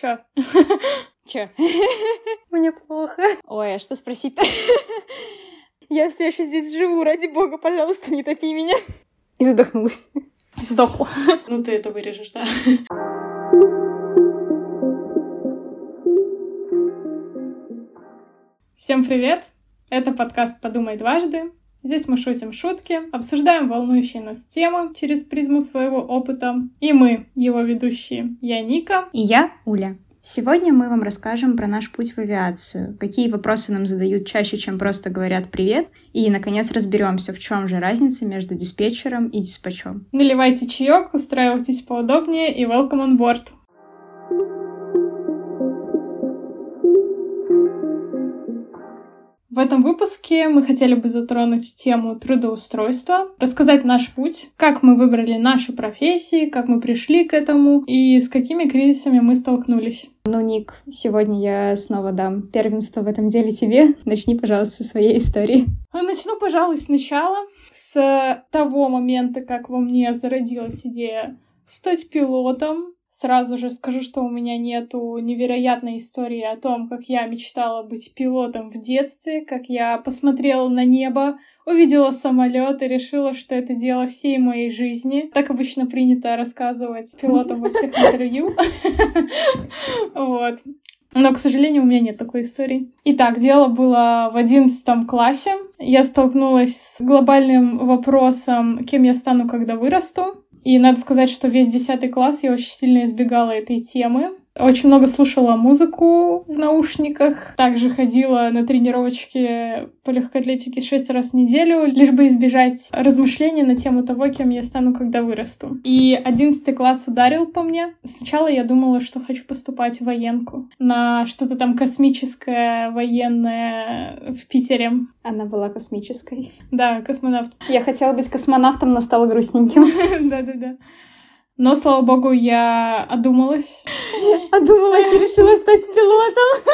Чё? Чё? Мне плохо. Ой, а что спросить-то? Я все еще здесь живу, ради бога, пожалуйста, не топи меня. И задохнулась. Сдохла. Ну, ты это вырежешь, да? Всем привет! Это подкаст «Подумай дважды». Здесь мы шутим шутки, обсуждаем волнующие нас темы через призму своего опыта. И мы, его ведущие, я Ника. И я Уля. Сегодня мы вам расскажем про наш путь в авиацию, какие вопросы нам задают чаще, чем просто говорят «привет», и, наконец, разберемся, в чем же разница между диспетчером и диспачом. Наливайте чаек, устраивайтесь поудобнее и welcome on board! В этом выпуске мы хотели бы затронуть тему трудоустройства, рассказать наш путь, как мы выбрали наши профессии, как мы пришли к этому и с какими кризисами мы столкнулись. Ну, Ник, сегодня я снова дам первенство в этом деле тебе. Начни, пожалуйста, со своей истории. Начну, пожалуй, сначала, с того момента, как во мне зародилась идея стать пилотом. Сразу же скажу, что у меня нету невероятной истории о том, как я мечтала быть пилотом в детстве, как я посмотрела на небо, увидела самолет и решила, что это дело всей моей жизни. Так обычно принято рассказывать пилотам во всех интервью. Вот. Но, к сожалению, у меня нет такой истории. Итак, дело было в одиннадцатом классе. Я столкнулась с глобальным вопросом, кем я стану, когда вырасту. И надо сказать, что весь десятый класс я очень сильно избегала этой темы. Очень много слушала музыку в наушниках. Также ходила на тренировочки по легкой атлетике шесть раз в неделю, лишь бы избежать размышлений на тему того, кем я стану, когда вырасту. И одиннадцатый класс ударил по мне. Сначала я думала, что хочу поступать в военку. На что-то там космическое, военное в Питере. Она была космической. Да, космонавт. Я хотела быть космонавтом, но стала грустненьким. Да-да-да. Но, слава богу, я одумалась. Одумалась и решила стать пилотом.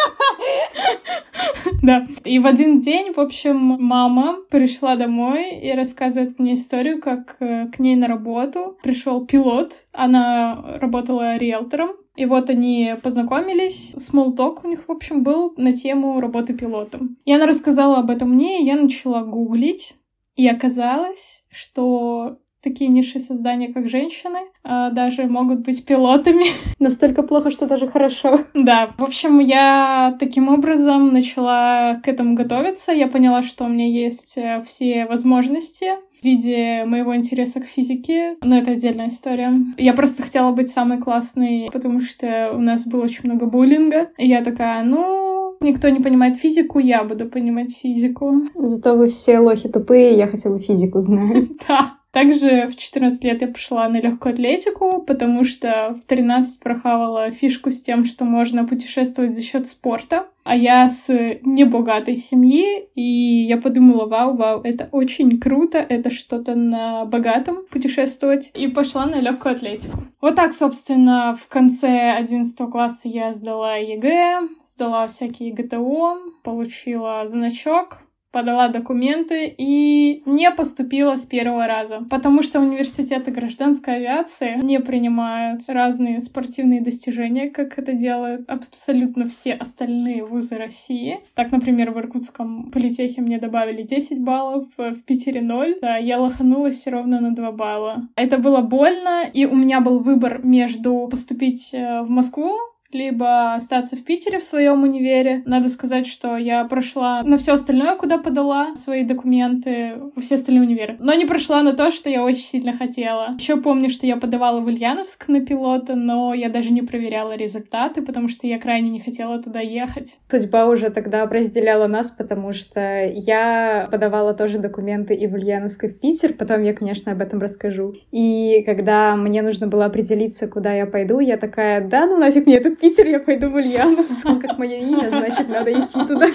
Да. И в один день, в общем, мама пришла домой и рассказывает мне историю, как э, к ней на работу пришел пилот. Она работала риэлтором. И вот они познакомились, смолток у них, в общем, был на тему работы пилотом. И она рассказала об этом мне, и я начала гуглить. И оказалось, что такие низшие создания, как женщины, а, даже могут быть пилотами. Настолько плохо, что даже хорошо. Да. В общем, я таким образом начала к этому готовиться. Я поняла, что у меня есть э, все возможности в виде моего интереса к физике, но это отдельная история. Я просто хотела быть самой классной, потому что у нас было очень много буллинга. И я такая, ну, никто не понимает физику, я буду понимать физику. Зато вы все лохи тупые, я хотя бы физику знаю. Да. Также в 14 лет я пошла на легкую атлетику, потому что в 13 прохавала фишку с тем, что можно путешествовать за счет спорта. А я с небогатой семьи, и я подумала, вау, вау, это очень круто, это что-то на богатом путешествовать, и пошла на легкую атлетику. Вот так, собственно, в конце 11 класса я сдала ЕГЭ, сдала всякие ГТО, получила значок, подала документы и не поступила с первого раза, потому что университеты гражданской авиации не принимают разные спортивные достижения, как это делают абсолютно все остальные вузы России. Так, например, в Иркутском политехе мне добавили 10 баллов, в Питере 0. Да, я лоханулась ровно на 2 балла. Это было больно, и у меня был выбор между поступить э, в Москву, либо остаться в Питере в своем универе. Надо сказать, что я прошла на все остальное, куда подала свои документы, все остальные универы. Но не прошла на то, что я очень сильно хотела. Еще помню, что я подавала в Ульяновск на пилота, но я даже не проверяла результаты, потому что я крайне не хотела туда ехать. Судьба уже тогда разделяла нас, потому что я подавала тоже документы и в Ульяновск, и в Питер. Потом я, конечно, об этом расскажу. И когда мне нужно было определиться, куда я пойду, я такая, да, ну нафиг мне этот Питер, я пойду в Ульяновск. Как мое имя, значит, надо идти туда.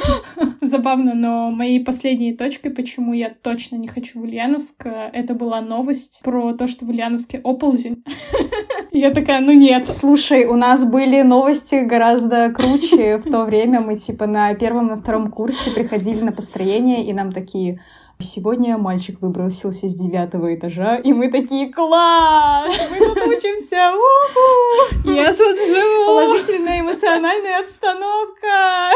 Забавно, но моей последней точкой, почему я точно не хочу в Ульяновск, это была новость про то, что в Ульяновске оползень. Я такая, ну нет. Слушай, у нас были новости гораздо круче в то время. Мы типа на первом, на втором курсе приходили на построение, и нам такие, Сегодня мальчик выбросился с девятого этажа, и мы такие, класс! Мы тут учимся! Я тут живу! Положительная эмоциональная обстановка!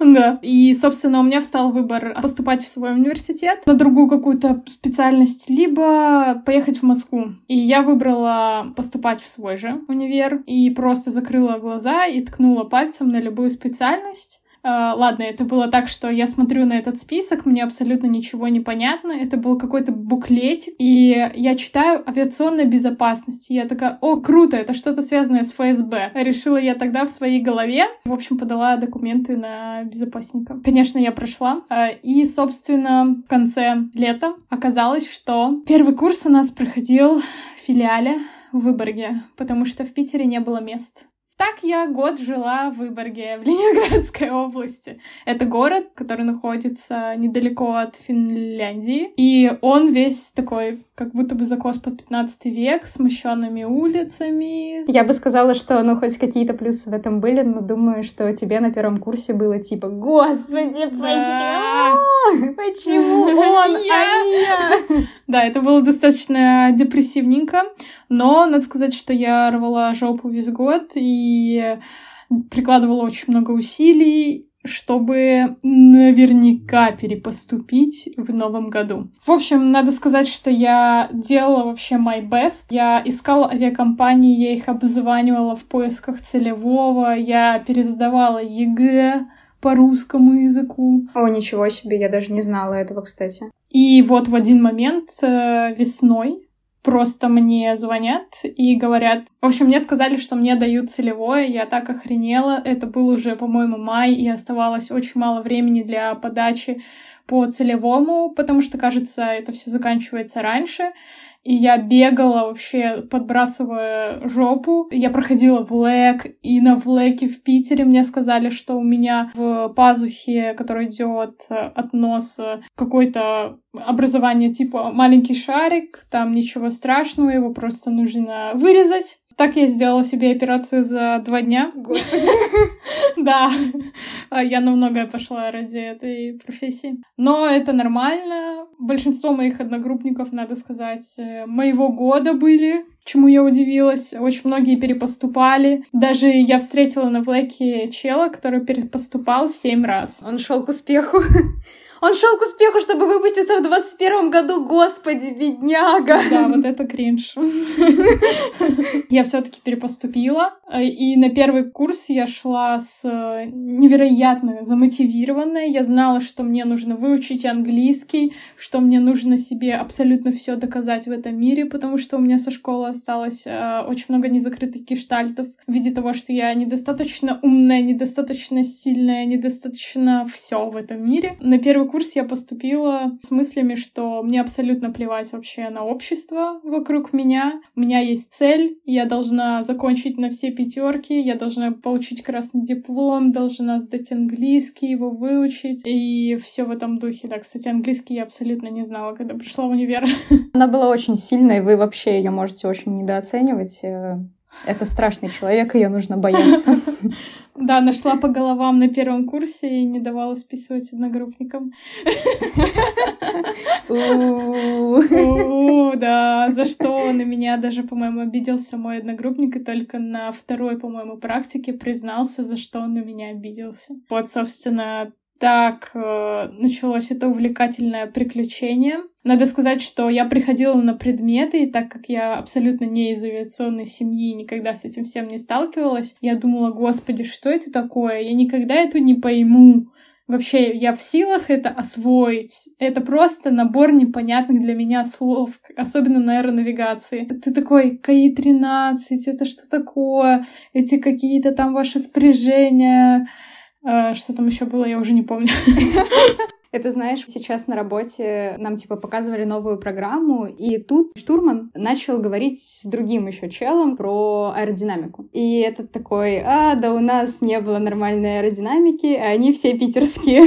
Да. И, собственно, у меня встал выбор поступать в свой университет на другую какую-то специальность, либо поехать в Москву. И я выбрала поступать в свой же универ и просто закрыла глаза и ткнула пальцем на любую специальность. Uh, ладно, это было так, что я смотрю на этот список, мне абсолютно ничего не понятно. Это был какой-то буклетик, и я читаю авиационная безопасность. Я такая, о, круто, это что-то связанное с ФСБ. Решила я тогда в своей голове. В общем, подала документы на безопасника. Конечно, я прошла. Uh, и, собственно, в конце лета оказалось, что первый курс у нас проходил в филиале в Выборге, потому что в Питере не было мест. Так я год жила в Выборге, в Ленинградской области. Это город, который находится недалеко от Финляндии. И он весь такой, как будто бы закос под 15 век, с мощенными улицами. Я бы сказала, что, ну, хоть какие-то плюсы в этом были, но думаю, что тебе на первом курсе было типа, господи, почему? Почему он, а я? Да, это было достаточно депрессивненько. Но надо сказать, что я рвала жопу весь год и прикладывала очень много усилий, чтобы наверняка перепоступить в новом году. В общем, надо сказать, что я делала вообще my best. Я искала авиакомпании, я их обзванивала в поисках целевого, я пересдавала ЕГЭ по русскому языку. О, ничего себе, я даже не знала этого, кстати. И вот в один момент э, весной просто мне звонят и говорят... В общем, мне сказали, что мне дают целевое, я так охренела. Это был уже, по-моему, май, и оставалось очень мало времени для подачи по целевому, потому что, кажется, это все заканчивается раньше. И я бегала вообще, подбрасывая жопу. Я проходила в ЛЭК, и на ВЛЭКе в Питере мне сказали, что у меня в пазухе, которая идет от носа, какое-то образование типа маленький шарик, там ничего страшного, его просто нужно вырезать. Так я сделала себе операцию за два дня. Господи. Да, я на многое пошла ради этой профессии. Но это нормально. Большинство моих одногруппников, надо сказать, э, моего года были, чему я удивилась. Очень многие перепоступали. Даже я встретила на Блэке чела, который перепоступал семь раз. Он шел к успеху. Он шел к успеху, чтобы выпуститься в 21 году. Господи, бедняга. Да, вот это кринж. Я все-таки перепоступила. И на первый курс я шла с э, невероятно замотивированной. Я знала, что мне нужно выучить английский, что мне нужно себе абсолютно все доказать в этом мире, потому что у меня со школы осталось э, очень много незакрытых гештальтов в виде того, что я недостаточно умная, недостаточно сильная, недостаточно все в этом мире. На первый курс я поступила с мыслями, что мне абсолютно плевать вообще на общество вокруг меня. У меня есть цель, я должна закончить на все пятерки, я должна получить красный диплом, должна сдать английский, его выучить, и все в этом духе. Да, кстати, английский я абсолютно не знала, когда пришла в универ. Она была очень сильной, вы вообще ее можете очень недооценивать. Это страшный человек, ее нужно бояться. Да, нашла по головам на первом курсе и не давала списывать одногруппникам. Да, за что на меня даже, по-моему, обиделся мой одногруппник, и только на второй, по-моему, практике признался, за что он на меня обиделся. Вот, собственно, так э, началось это увлекательное приключение. Надо сказать, что я приходила на предметы, и так как я абсолютно не из авиационной семьи, никогда с этим всем не сталкивалась, я думала, господи, что это такое? Я никогда это не пойму. Вообще, я в силах это освоить. Это просто набор непонятных для меня слов, особенно на аэронавигации. Ты такой, КАИ-13, это что такое? Эти какие-то там ваши спряжения, что там еще было, я уже не помню. Это, знаешь, сейчас на работе нам, типа, показывали новую программу, и тут штурман начал говорить с другим еще челом про аэродинамику. И этот такой, а, да у нас не было нормальной аэродинамики, а они все питерские.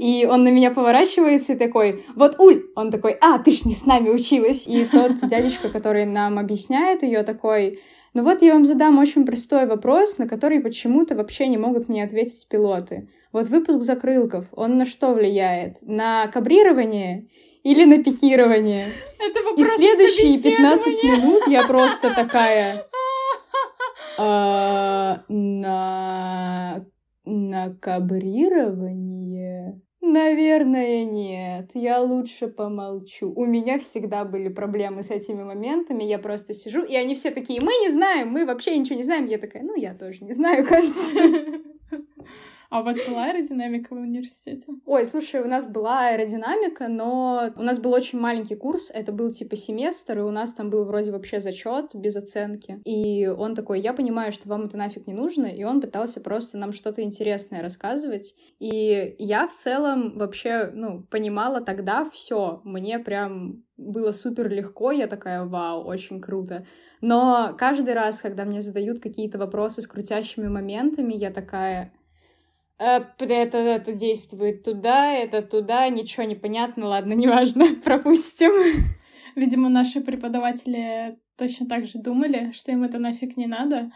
И он на меня поворачивается и такой, вот Уль! Он такой, а, ты ж не с нами училась. И тот дядечка, который нам объясняет ее, такой, Но вот я вам задам очень простой вопрос, на который почему-то вообще не могут мне ответить пилоты. Вот выпуск закрылков, он на что влияет? На кабрирование или на пикирование? Это И следующие 15 минут я просто такая... А, на... на кабрирование? Наверное, нет. Я лучше помолчу. У меня всегда были проблемы с этими моментами. Я просто сижу, и они все такие, мы не знаем, мы вообще ничего не знаем. Я такая, ну, я тоже не знаю, кажется. А у вас была аэродинамика в университете? Ой, слушай, у нас была аэродинамика, но у нас был очень маленький курс, это был типа семестр, и у нас там был вроде вообще зачет без оценки. И он такой, я понимаю, что вам это нафиг не нужно, и он пытался просто нам что-то интересное рассказывать. И я в целом вообще, ну, понимала тогда все. Мне прям было супер легко, я такая, вау, очень круто. Но каждый раз, когда мне задают какие-то вопросы с крутящими моментами, я такая, это, это действует туда, это туда, ничего не понятно, ладно, неважно, пропустим. Видимо, наши преподаватели точно так же думали, что им это нафиг не надо,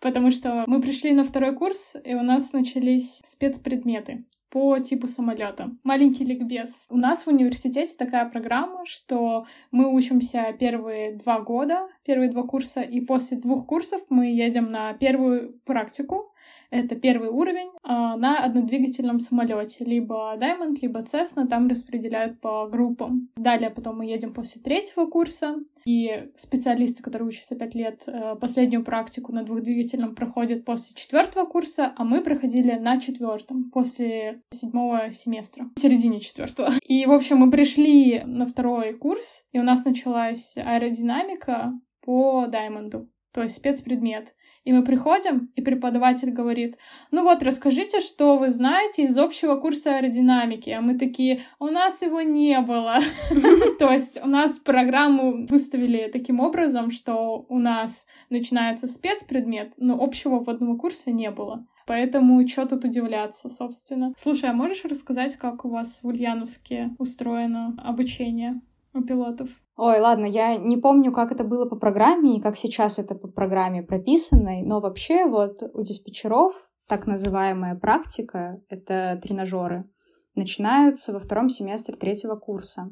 потому что мы пришли на второй курс, и у нас начались спецпредметы по типу самолета. Маленький ликбез. У нас в университете такая программа, что мы учимся первые два года, первые два курса, и после двух курсов мы едем на первую практику, это первый уровень а, на однодвигательном самолете. Либо Diamond, либо Cessna, там распределяют по группам. Далее потом мы едем после третьего курса, и специалисты, которые учатся пять лет, э, последнюю практику на двухдвигательном проходят после четвертого курса, а мы проходили на четвертом, после седьмого семестра, в середине четвертого. И, в общем, мы пришли на второй курс, и у нас началась аэродинамика по Даймонду, то есть спецпредмет. И мы приходим, и преподаватель говорит, ну вот, расскажите, что вы знаете из общего курса аэродинамики. А мы такие, у нас его не было. То есть у нас программу выставили таким образом, что у нас начинается спецпредмет, но общего в одном курсе не было. Поэтому что тут удивляться, собственно. Слушай, а можешь рассказать, как у вас в Ульяновске устроено обучение у пилотов? Ой, ладно, я не помню, как это было по программе и как сейчас это по программе прописанной, но вообще вот у диспетчеров так называемая практика, это тренажеры, начинаются во втором семестре третьего курса.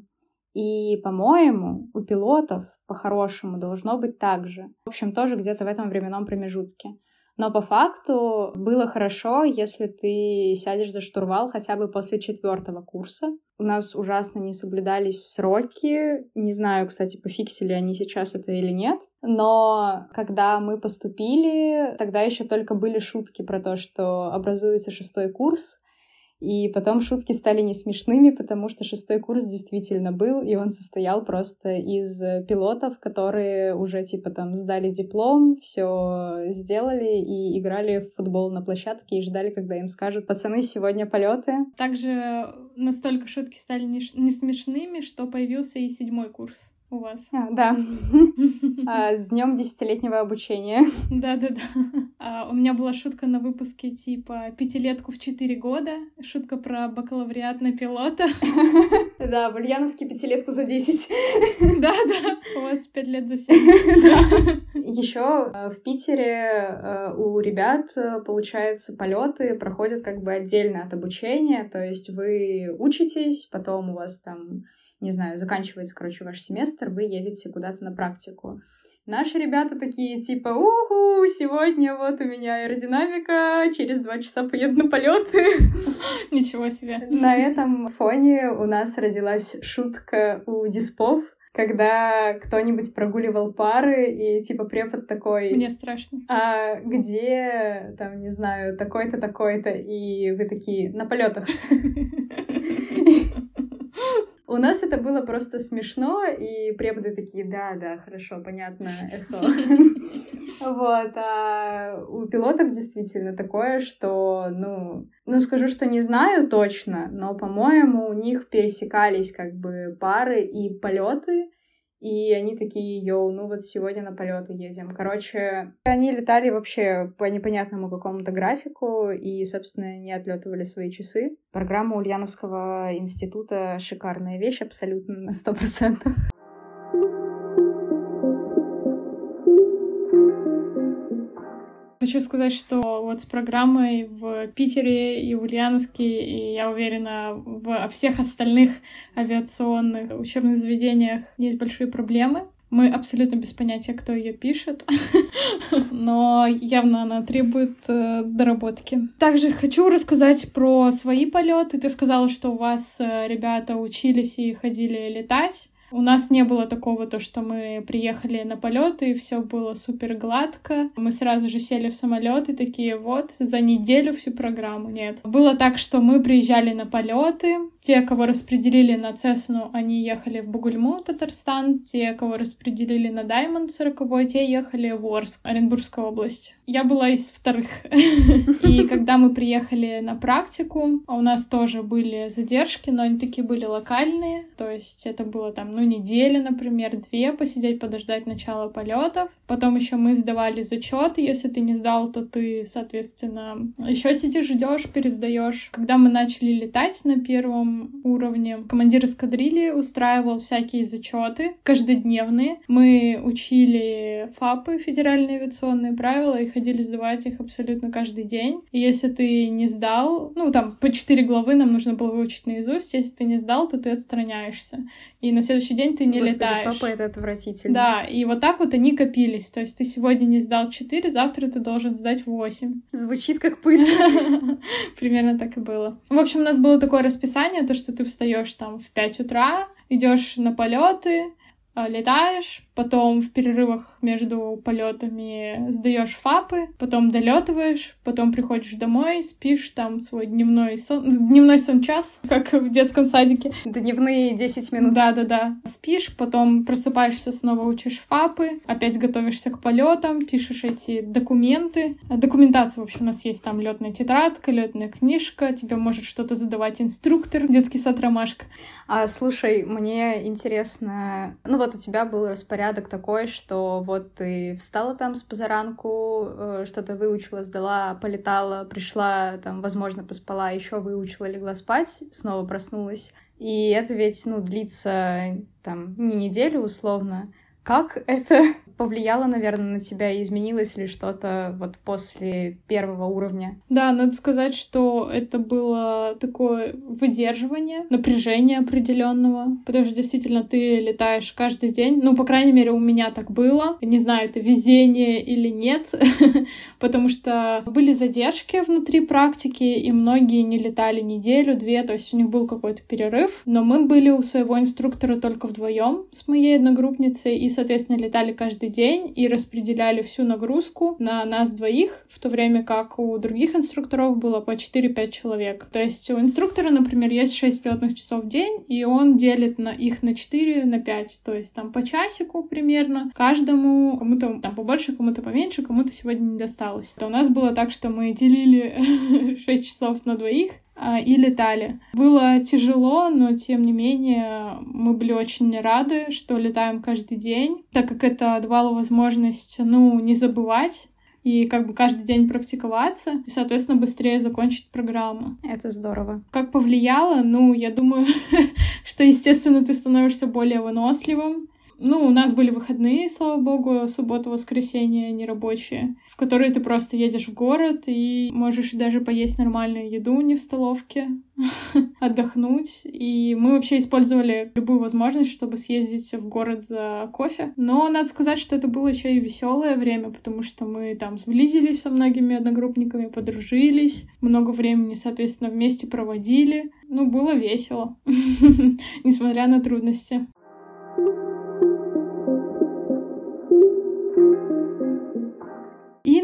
И, по-моему, у пилотов по-хорошему должно быть так же. В общем, тоже где-то в этом временном промежутке. Но по факту было хорошо, если ты сядешь за штурвал хотя бы после четвертого курса. У нас ужасно не соблюдались сроки. Не знаю, кстати, пофиксили они сейчас это или нет. Но когда мы поступили, тогда еще только были шутки про то, что образуется шестой курс. И потом шутки стали не смешными, потому что шестой курс действительно был, и он состоял просто из пилотов, которые уже типа там сдали диплом, все сделали и играли в футбол на площадке и ждали, когда им скажут, пацаны, сегодня полеты. Также настолько шутки стали не, не смешными, что появился и седьмой курс у вас. А, да. а, с днем десятилетнего обучения. Да-да-да. А, у меня была шутка на выпуске типа пятилетку в четыре года. Шутка про бакалавриат на пилота. Да, в Ульяновске пятилетку за десять. Да-да, у вас пять лет за семь. Еще э, в Питере э, у ребят, э, получается, полеты проходят как бы отдельно от обучения, то есть вы учитесь, потом у вас там не знаю, заканчивается, короче, ваш семестр, вы едете куда-то на практику. Наши ребята такие, типа, уху, сегодня вот у меня аэродинамика, через два часа поеду на полеты. Ничего себе. На этом фоне у нас родилась шутка у диспов, когда кто-нибудь прогуливал пары, и типа препод такой... Мне страшно. А где, там, не знаю, такой-то, такой-то, и вы такие, на полетах. У нас это было просто смешно, и преподы такие, да, да, хорошо, понятно, СО. Вот, а у пилотов действительно такое, что, ну, ну, скажу, что не знаю точно, но, по-моему, у них пересекались как бы пары и полеты, и они такие, йоу, ну вот сегодня на полеты едем. Короче, они летали вообще по непонятному какому-то графику и, собственно, не отлетывали свои часы. Программа Ульяновского института — шикарная вещь абсолютно на сто процентов. Хочу сказать, что вот с программой в Питере и в Ульяновске, и я уверена, во всех остальных авиационных учебных заведениях есть большие проблемы. Мы абсолютно без понятия, кто ее пишет, но явно она требует э, доработки. Также хочу рассказать про свои полеты. Ты сказала, что у вас э, ребята учились и ходили летать. У нас не было такого, то, что мы приехали на полет и все было супер гладко. Мы сразу же сели в самолет и такие вот за неделю всю программу. Нет. Было так, что мы приезжали на полеты. Те, кого распределили на Цесну, они ехали в Бугульму, Татарстан. Те, кого распределили на Даймонд 40, те ехали в Орск, Оренбургская область. Я была из вторых. И когда мы приехали на практику, у нас тоже были задержки, но они такие были локальные. То есть это было там ну, недели, например, две, посидеть, подождать начала полетов. Потом еще мы сдавали зачеты. Если ты не сдал, то ты, соответственно, еще сидишь, ждешь, пересдаешь. Когда мы начали летать на первом уровне, командир эскадрильи устраивал всякие зачеты каждодневные. Мы учили ФАПы, федеральные авиационные правила, и ходили сдавать их абсолютно каждый день. И если ты не сдал, ну, там, по четыре главы нам нужно было выучить наизусть, если ты не сдал, то ты отстраняешься. И на следующий день ты не Господи, летаешь. ФАПа это отвратительно. Да, и вот так вот они копились. То есть ты сегодня не сдал 4, завтра ты должен сдать 8. Звучит как пытка. Примерно так и было. В общем, у нас было такое расписание, то, что ты встаешь там в 5 утра, идешь на полеты, а, летаешь, потом в перерывах между полетами сдаешь фапы, потом долетываешь, потом приходишь домой, спишь там свой дневной сон, дневной сон час, как в детском садике. Дневные 10 минут. Да-да-да. Спишь, потом просыпаешься, снова учишь фапы, опять готовишься к полетам, пишешь эти документы. Документация, в общем, у нас есть там летная тетрадка, летная книжка, тебе может что-то задавать инструктор, детский сад «Ромашка». А, слушай, мне интересно, ну вот у тебя был распорядок такой, что вот ты встала там с позаранку, э, что-то выучила, сдала, полетала, пришла, там, возможно, поспала, еще выучила, легла спать, снова проснулась. И это ведь, ну, длится там не неделю условно. Как это повлияло, наверное, на тебя и изменилось ли что-то вот после первого уровня? Да, надо сказать, что это было такое выдерживание, напряжение определенного, потому что действительно ты летаешь каждый день. Ну, по крайней мере, у меня так было. Не знаю, это везение или нет, потому что были задержки внутри практики, и многие не летали неделю, две, то есть у них был какой-то перерыв. Но мы были у своего инструктора только вдвоем с моей одногруппницей, и, соответственно, летали каждый день и распределяли всю нагрузку на нас двоих, в то время как у других инструкторов было по 4-5 человек. То есть у инструктора, например, есть 6 летных часов в день, и он делит на их на 4, на 5, то есть там по часику примерно каждому, кому-то там побольше, кому-то поменьше, кому-то сегодня не досталось. То у нас было так, что мы делили 6 часов на двоих, и летали. Было тяжело, но тем не менее мы были очень рады, что летаем каждый день, так как это давало возможность, ну, не забывать и как бы каждый день практиковаться, и, соответственно, быстрее закончить программу. Это здорово. Как повлияло? Ну, я думаю, что, естественно, ты становишься более выносливым, ну, у нас были выходные, слава богу, суббота, воскресенье нерабочие, в которые ты просто едешь в город и можешь даже поесть нормальную еду не в столовке, отдохнуть. И мы вообще использовали любую возможность, чтобы съездить в город за кофе. Но надо сказать, что это было еще и веселое время, потому что мы там сблизились со многими одногруппниками, подружились, много времени, соответственно, вместе проводили. Ну, было весело, несмотря на трудности. И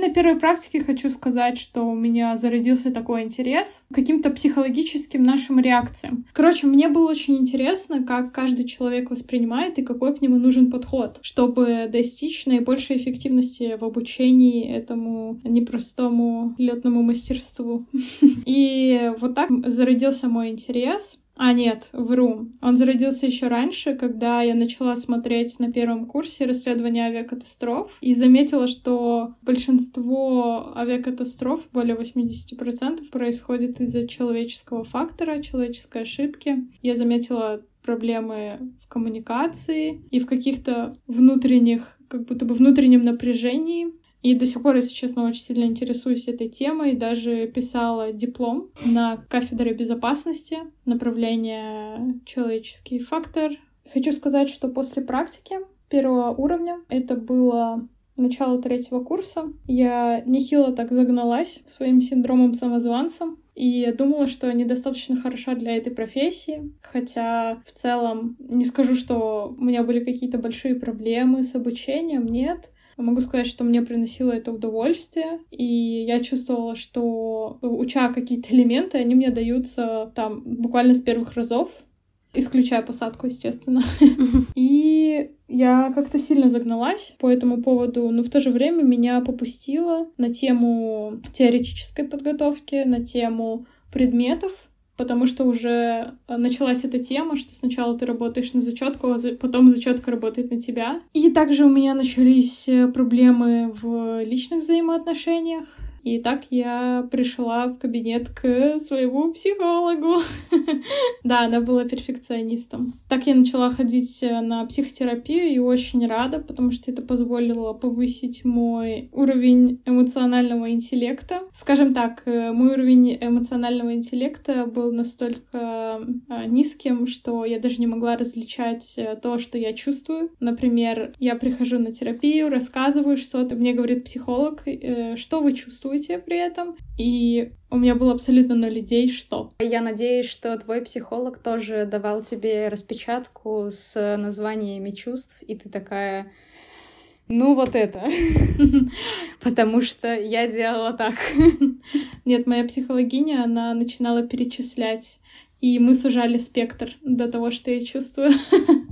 на первой практике хочу сказать, что у меня зародился такой интерес к каким-то психологическим нашим реакциям. Короче, мне было очень интересно, как каждый человек воспринимает и какой к нему нужен подход, чтобы достичь наибольшей эффективности в обучении этому непростому летному мастерству. И вот так зародился мой интерес. А, нет, вру. Он зародился еще раньше, когда я начала смотреть на первом курсе расследования авиакатастроф и заметила, что большинство авиакатастроф, более 80%, происходит из-за человеческого фактора, человеческой ошибки. Я заметила проблемы в коммуникации и в каких-то внутренних, как будто бы внутреннем напряжении И до сих пор, если честно, очень сильно интересуюсь этой темой. Даже писала диплом на кафедре безопасности, направление человеческий фактор. Хочу сказать, что после практики первого уровня, это было начало третьего курса, я нехило так загналась своим синдромом самозванца, и думала, что недостаточно хороша для этой профессии, хотя в целом не скажу, что у меня были какие-то большие проблемы с обучением, нет. Могу сказать, что мне приносило это удовольствие, и я чувствовала, что уча какие-то элементы, они мне даются там буквально с первых разов, исключая посадку, естественно. И я как-то сильно загналась по этому поводу, но в то же время меня попустило на тему теоретической подготовки, на тему предметов, потому что уже началась эта тема, что сначала ты работаешь на зачетку, а потом зачетка работает на тебя. И также у меня начались проблемы в личных взаимоотношениях. И так я пришла в кабинет к своему психологу. Да, она была перфекционистом. Так я начала ходить э, на психотерапию и очень рада, потому что это позволило повысить мой уровень эмоционального интеллекта. Скажем так, э, мой уровень эмоционального интеллекта был настолько э, низким, что я даже не могла различать то, что я чувствую. Например, я прихожу на терапию, рассказываю что-то, мне говорит психолог, что вы чувствуете, чувствуете при этом. И у меня было абсолютно ноль идей, что. Я надеюсь, что твой психолог тоже давал тебе распечатку с названиями чувств, и ты такая... Ну, вот это. Потому что я делала так. Нет, моя психологиня, она начинала перечислять и мы сужали спектр до того, что я чувствую.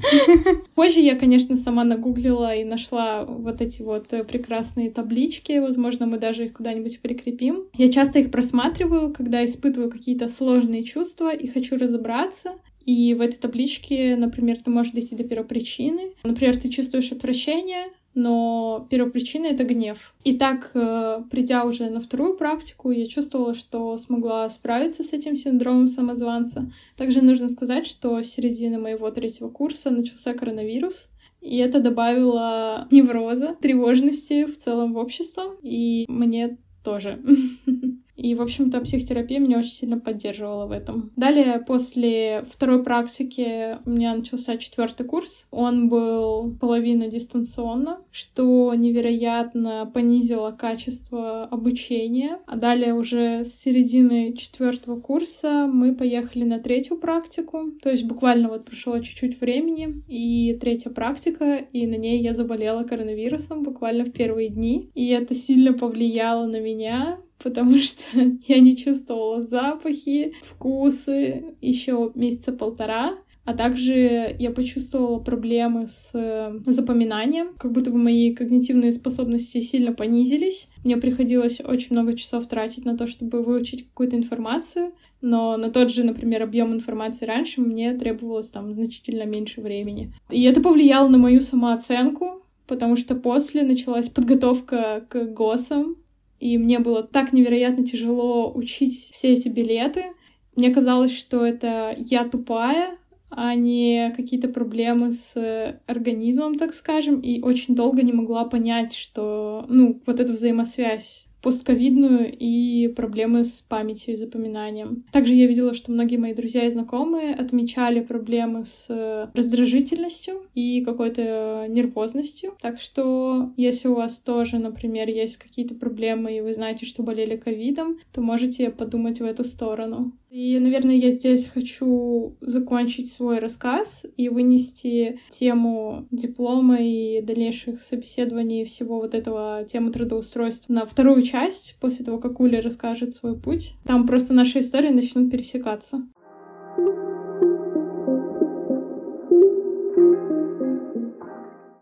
Позже я, конечно, сама нагуглила и нашла вот эти вот прекрасные таблички. Возможно, мы даже их куда-нибудь прикрепим. Я часто их просматриваю, когда испытываю какие-то сложные чувства и хочу разобраться. И в этой табличке, например, ты можешь дойти до первопричины. Например, ты чувствуешь отвращение, но первопричина — это гнев. И так, э, придя уже на вторую практику, я чувствовала, что смогла справиться с этим синдромом самозванца. Также нужно сказать, что с середины моего третьего курса начался коронавирус, и это добавило невроза, тревожности в целом в общество, и мне тоже. И, в общем-то, психотерапия меня очень сильно поддерживала в этом. Далее, после второй практики у меня начался четвертый курс. Он был половина дистанционно, что невероятно понизило качество обучения. А далее уже с середины четвертого курса мы поехали на третью практику. То есть буквально вот прошло чуть-чуть времени, и третья практика, и на ней я заболела коронавирусом буквально в первые дни. И это сильно повлияло на меня, потому что я не чувствовала запахи, вкусы еще месяца полтора. А также я почувствовала проблемы с э, запоминанием, как будто бы мои когнитивные способности сильно понизились. Мне приходилось очень много часов тратить на то, чтобы выучить какую-то информацию, но на тот же, например, объем информации раньше мне требовалось там значительно меньше времени. И это повлияло на мою самооценку, потому что после началась подготовка к ГОСам, и мне было так невероятно тяжело учить все эти билеты. Мне казалось, что это я тупая, а не какие-то проблемы с организмом, так скажем, и очень долго не могла понять, что, ну, вот эту взаимосвязь постковидную и проблемы с памятью и запоминанием. Также я видела, что многие мои друзья и знакомые отмечали проблемы с раздражительностью и какой-то нервозностью. Так что, если у вас тоже, например, есть какие-то проблемы, и вы знаете, что болели ковидом, то можете подумать в эту сторону. И, наверное, я здесь хочу закончить свой рассказ и вынести тему диплома и дальнейших собеседований всего вот этого тему трудоустройства на вторую часть, после того, как Уля расскажет свой путь. Там просто наши истории начнут пересекаться.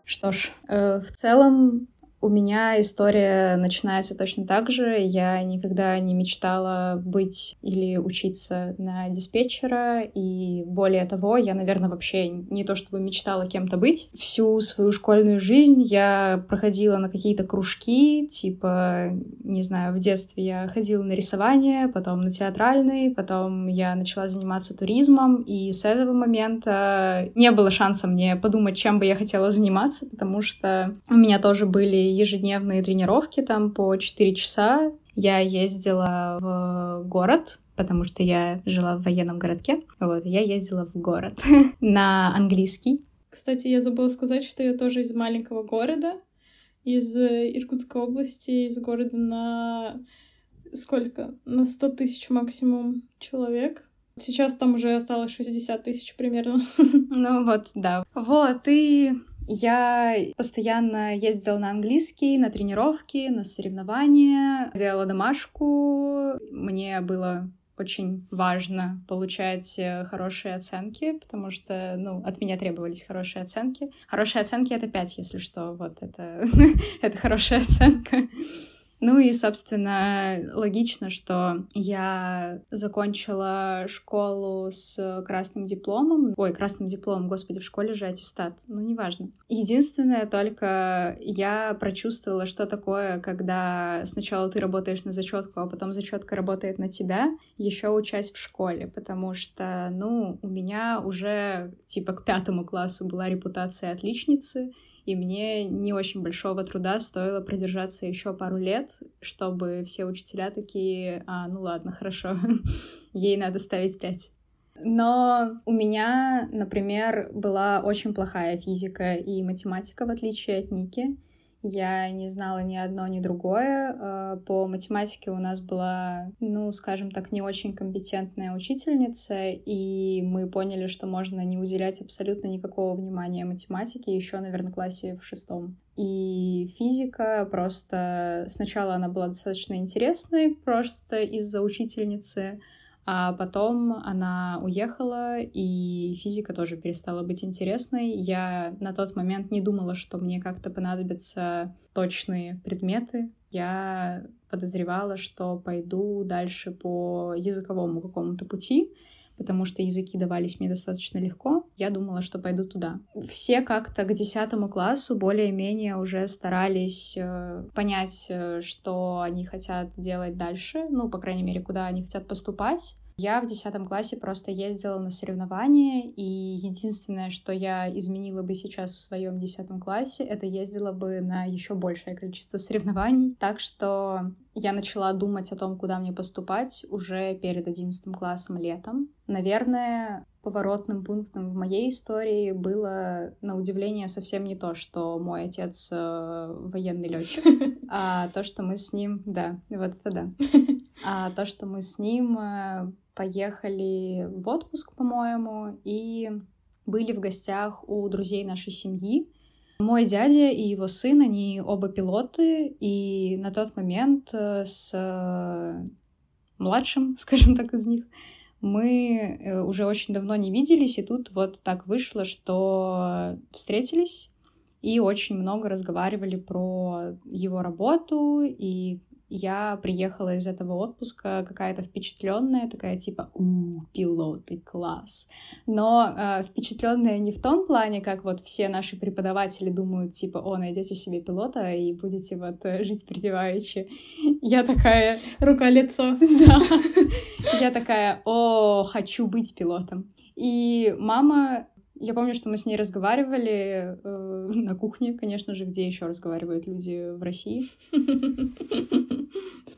Что ж, э, в целом у меня история начинается точно так же. Я никогда не мечтала быть или учиться на диспетчера, и более того, я, наверное, вообще не то чтобы мечтала кем-то быть. Всю свою школьную жизнь я проходила на какие-то кружки, типа, не знаю, в детстве я ходила на рисование, потом на театральный, потом я начала заниматься туризмом, и с этого момента не было шанса мне подумать, чем бы я хотела заниматься, потому что у меня тоже были ежедневные тренировки там по 4 часа. Я ездила в город, потому что я жила в военном городке. Вот, я ездила в город на английский. Кстати, я забыла сказать, что я тоже из маленького города, из Иркутской области, из города на сколько? На 100 тысяч максимум человек. Сейчас там уже осталось 60 тысяч примерно. Ну вот, да. Вот, и я постоянно ездила на английский, на тренировки, на соревнования, делала домашку. Мне было очень важно получать э, хорошие оценки, потому что, ну, от меня требовались хорошие оценки. Хорошие оценки — это 5, если что, вот это, это хорошая оценка. Ну и, собственно, логично, что я закончила школу с красным дипломом. Ой, красным дипломом, господи, в школе же аттестат. Ну, неважно. Единственное, только я прочувствовала, что такое, когда сначала ты работаешь на зачетку, а потом зачетка работает на тебя, еще учась в школе, потому что, ну, у меня уже типа к пятому классу была репутация отличницы, и мне не очень большого труда стоило продержаться еще пару лет, чтобы все учителя такие, а, ну ладно, хорошо, ей надо ставить пять. Но у меня, например, была очень плохая физика и математика, в отличие от Ники. Я не знала ни одно, ни другое. Э, по математике у нас была, ну, скажем так, не очень компетентная учительница, и мы поняли, что можно не уделять абсолютно никакого внимания математике еще, наверное, классе в шестом. И физика просто... Сначала она была достаточно интересной, просто из-за учительницы, а потом она уехала, и физика тоже перестала быть интересной. Я на тот момент не думала, что мне как-то понадобятся точные предметы. Я подозревала, что пойду дальше по языковому какому-то пути, потому что языки давались мне достаточно легко. Я думала, что пойду туда. Все как-то к десятому классу более-менее уже старались э, понять, э, что они хотят делать дальше, ну, по крайней мере, куда они хотят поступать. Я в десятом классе просто ездила на соревнования, и единственное, что я изменила бы сейчас в своем десятом классе, это ездила бы на еще большее количество соревнований. Так что я начала думать о том, куда мне поступать уже перед одиннадцатым классом летом. Наверное, поворотным пунктом в моей истории было, на удивление, совсем не то, что мой отец э, военный летчик, а то, что мы с ним, да, вот это да, а то, что мы с ним э, поехали в отпуск, по-моему, и были в гостях у друзей нашей семьи. Мой дядя и его сын, они оба пилоты, и на тот момент э, с э, младшим, скажем так, из них, мы э, уже очень давно не виделись, и тут вот так вышло, что встретились и очень много разговаривали про его работу и я приехала из этого отпуска какая-то впечатленная, такая типа, у, пилоты, класс. Но э, впечатленная не в том плане, как вот все наши преподаватели думают, типа, о, найдете себе пилота и будете вот э, жить припеваючи. Я такая... Рука-лицо. Да. Я такая, о, хочу быть пилотом. И мама я помню, что мы с ней разговаривали э, на кухне, конечно же, где еще разговаривают люди в России.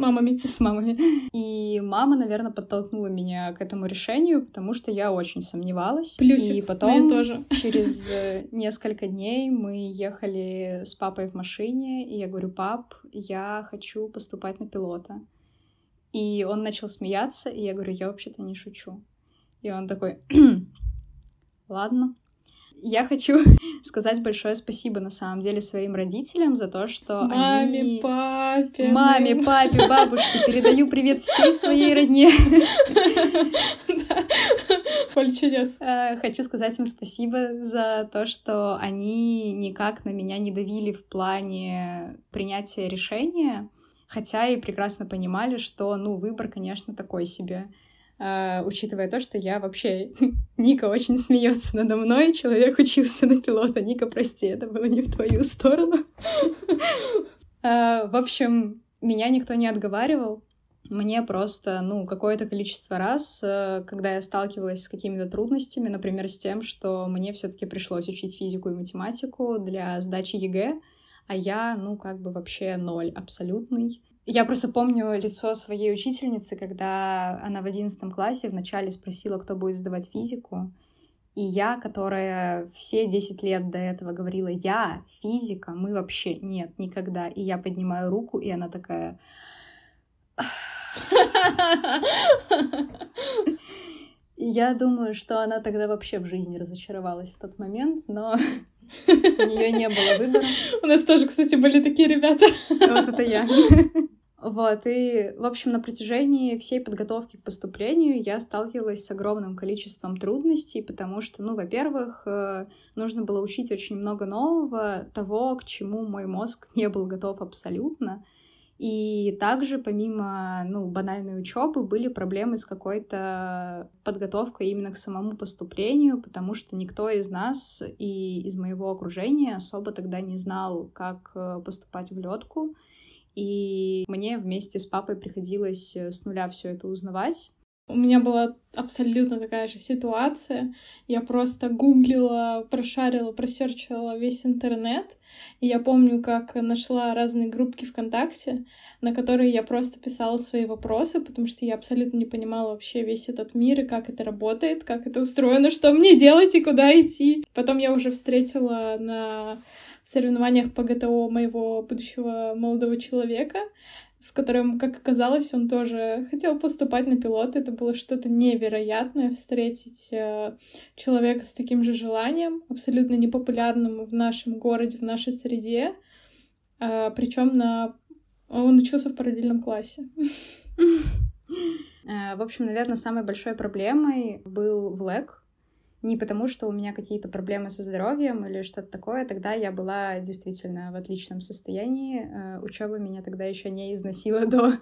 Мамами. С мамами. И мама, наверное, подтолкнула меня к этому решению, потому что я очень сомневалась. Плюсик. И потом, тоже. через э, несколько дней, мы ехали с папой в машине, и я говорю, пап, я хочу поступать на пилота. И он начал смеяться, и я говорю, я вообще-то не шучу. И он такой, Ладно. Я хочу сказать большое спасибо на самом деле своим родителям за то, что Маме, они... папе. Маме, папе, бабушке. Передаю привет всей своей родне. Поле чудес. Э, хочу сказать им спасибо за то, что они никак на меня не давили в плане принятия решения, хотя и прекрасно понимали, что, ну, выбор, конечно, такой себе. Uh, учитывая то, что я вообще... Ника очень смеется надо мной, человек учился на пилота. Ника, прости, это было не в твою сторону. э, в общем, меня никто не отговаривал. Мне просто, ну, какое-то количество раз, э, когда я сталкивалась с какими-то трудностями, например, с тем, что мне все таки пришлось учить физику и математику для сдачи ЕГЭ, а я, ну, как бы вообще ноль абсолютный. Я просто помню лицо своей учительницы, когда она в одиннадцатом классе вначале спросила, кто будет сдавать физику. И я, которая все 10 лет до этого говорила, я, физика, мы вообще нет, никогда. И я поднимаю руку, и она такая... И я думаю, что она тогда вообще в жизни разочаровалась в тот момент, но у нее не было выбора. У нас тоже, кстати, были такие ребята. Вот это я. Вот, и, в общем, на протяжении всей подготовки к поступлению я сталкивалась с огромным количеством трудностей, потому что, ну, во-первых, э, нужно было учить очень много нового, того, к чему мой мозг не был готов абсолютно. И также, помимо ну, банальной учебы, были проблемы с какой-то подготовкой именно к самому поступлению, потому что никто из нас и из моего окружения особо тогда не знал, как э, поступать в летку. И мне вместе с папой приходилось э, с нуля все это узнавать. У меня была абсолютно такая же ситуация. Я просто гуглила, прошарила, просерчила весь интернет. И я помню, как нашла разные группки ВКонтакте, на которые я просто писала свои вопросы, потому что я абсолютно не понимала вообще весь этот мир и как это работает, как это устроено, что мне делать и куда идти. Потом я уже встретила на соревнованиях по ГТО моего будущего молодого человека, с которым, как оказалось, он тоже хотел поступать на пилота. Это было что-то невероятное встретить э, человека с таким же желанием, абсолютно непопулярным в нашем городе, в нашей среде. Э, причем на... он учился в параллельном классе. Э, в общем, наверное, самой большой проблемой был ВЛЭК, не потому, что у меня какие-то проблемы со здоровьем или что-то такое. Тогда я была действительно в отличном состоянии. Э, учеба меня тогда еще не износила до,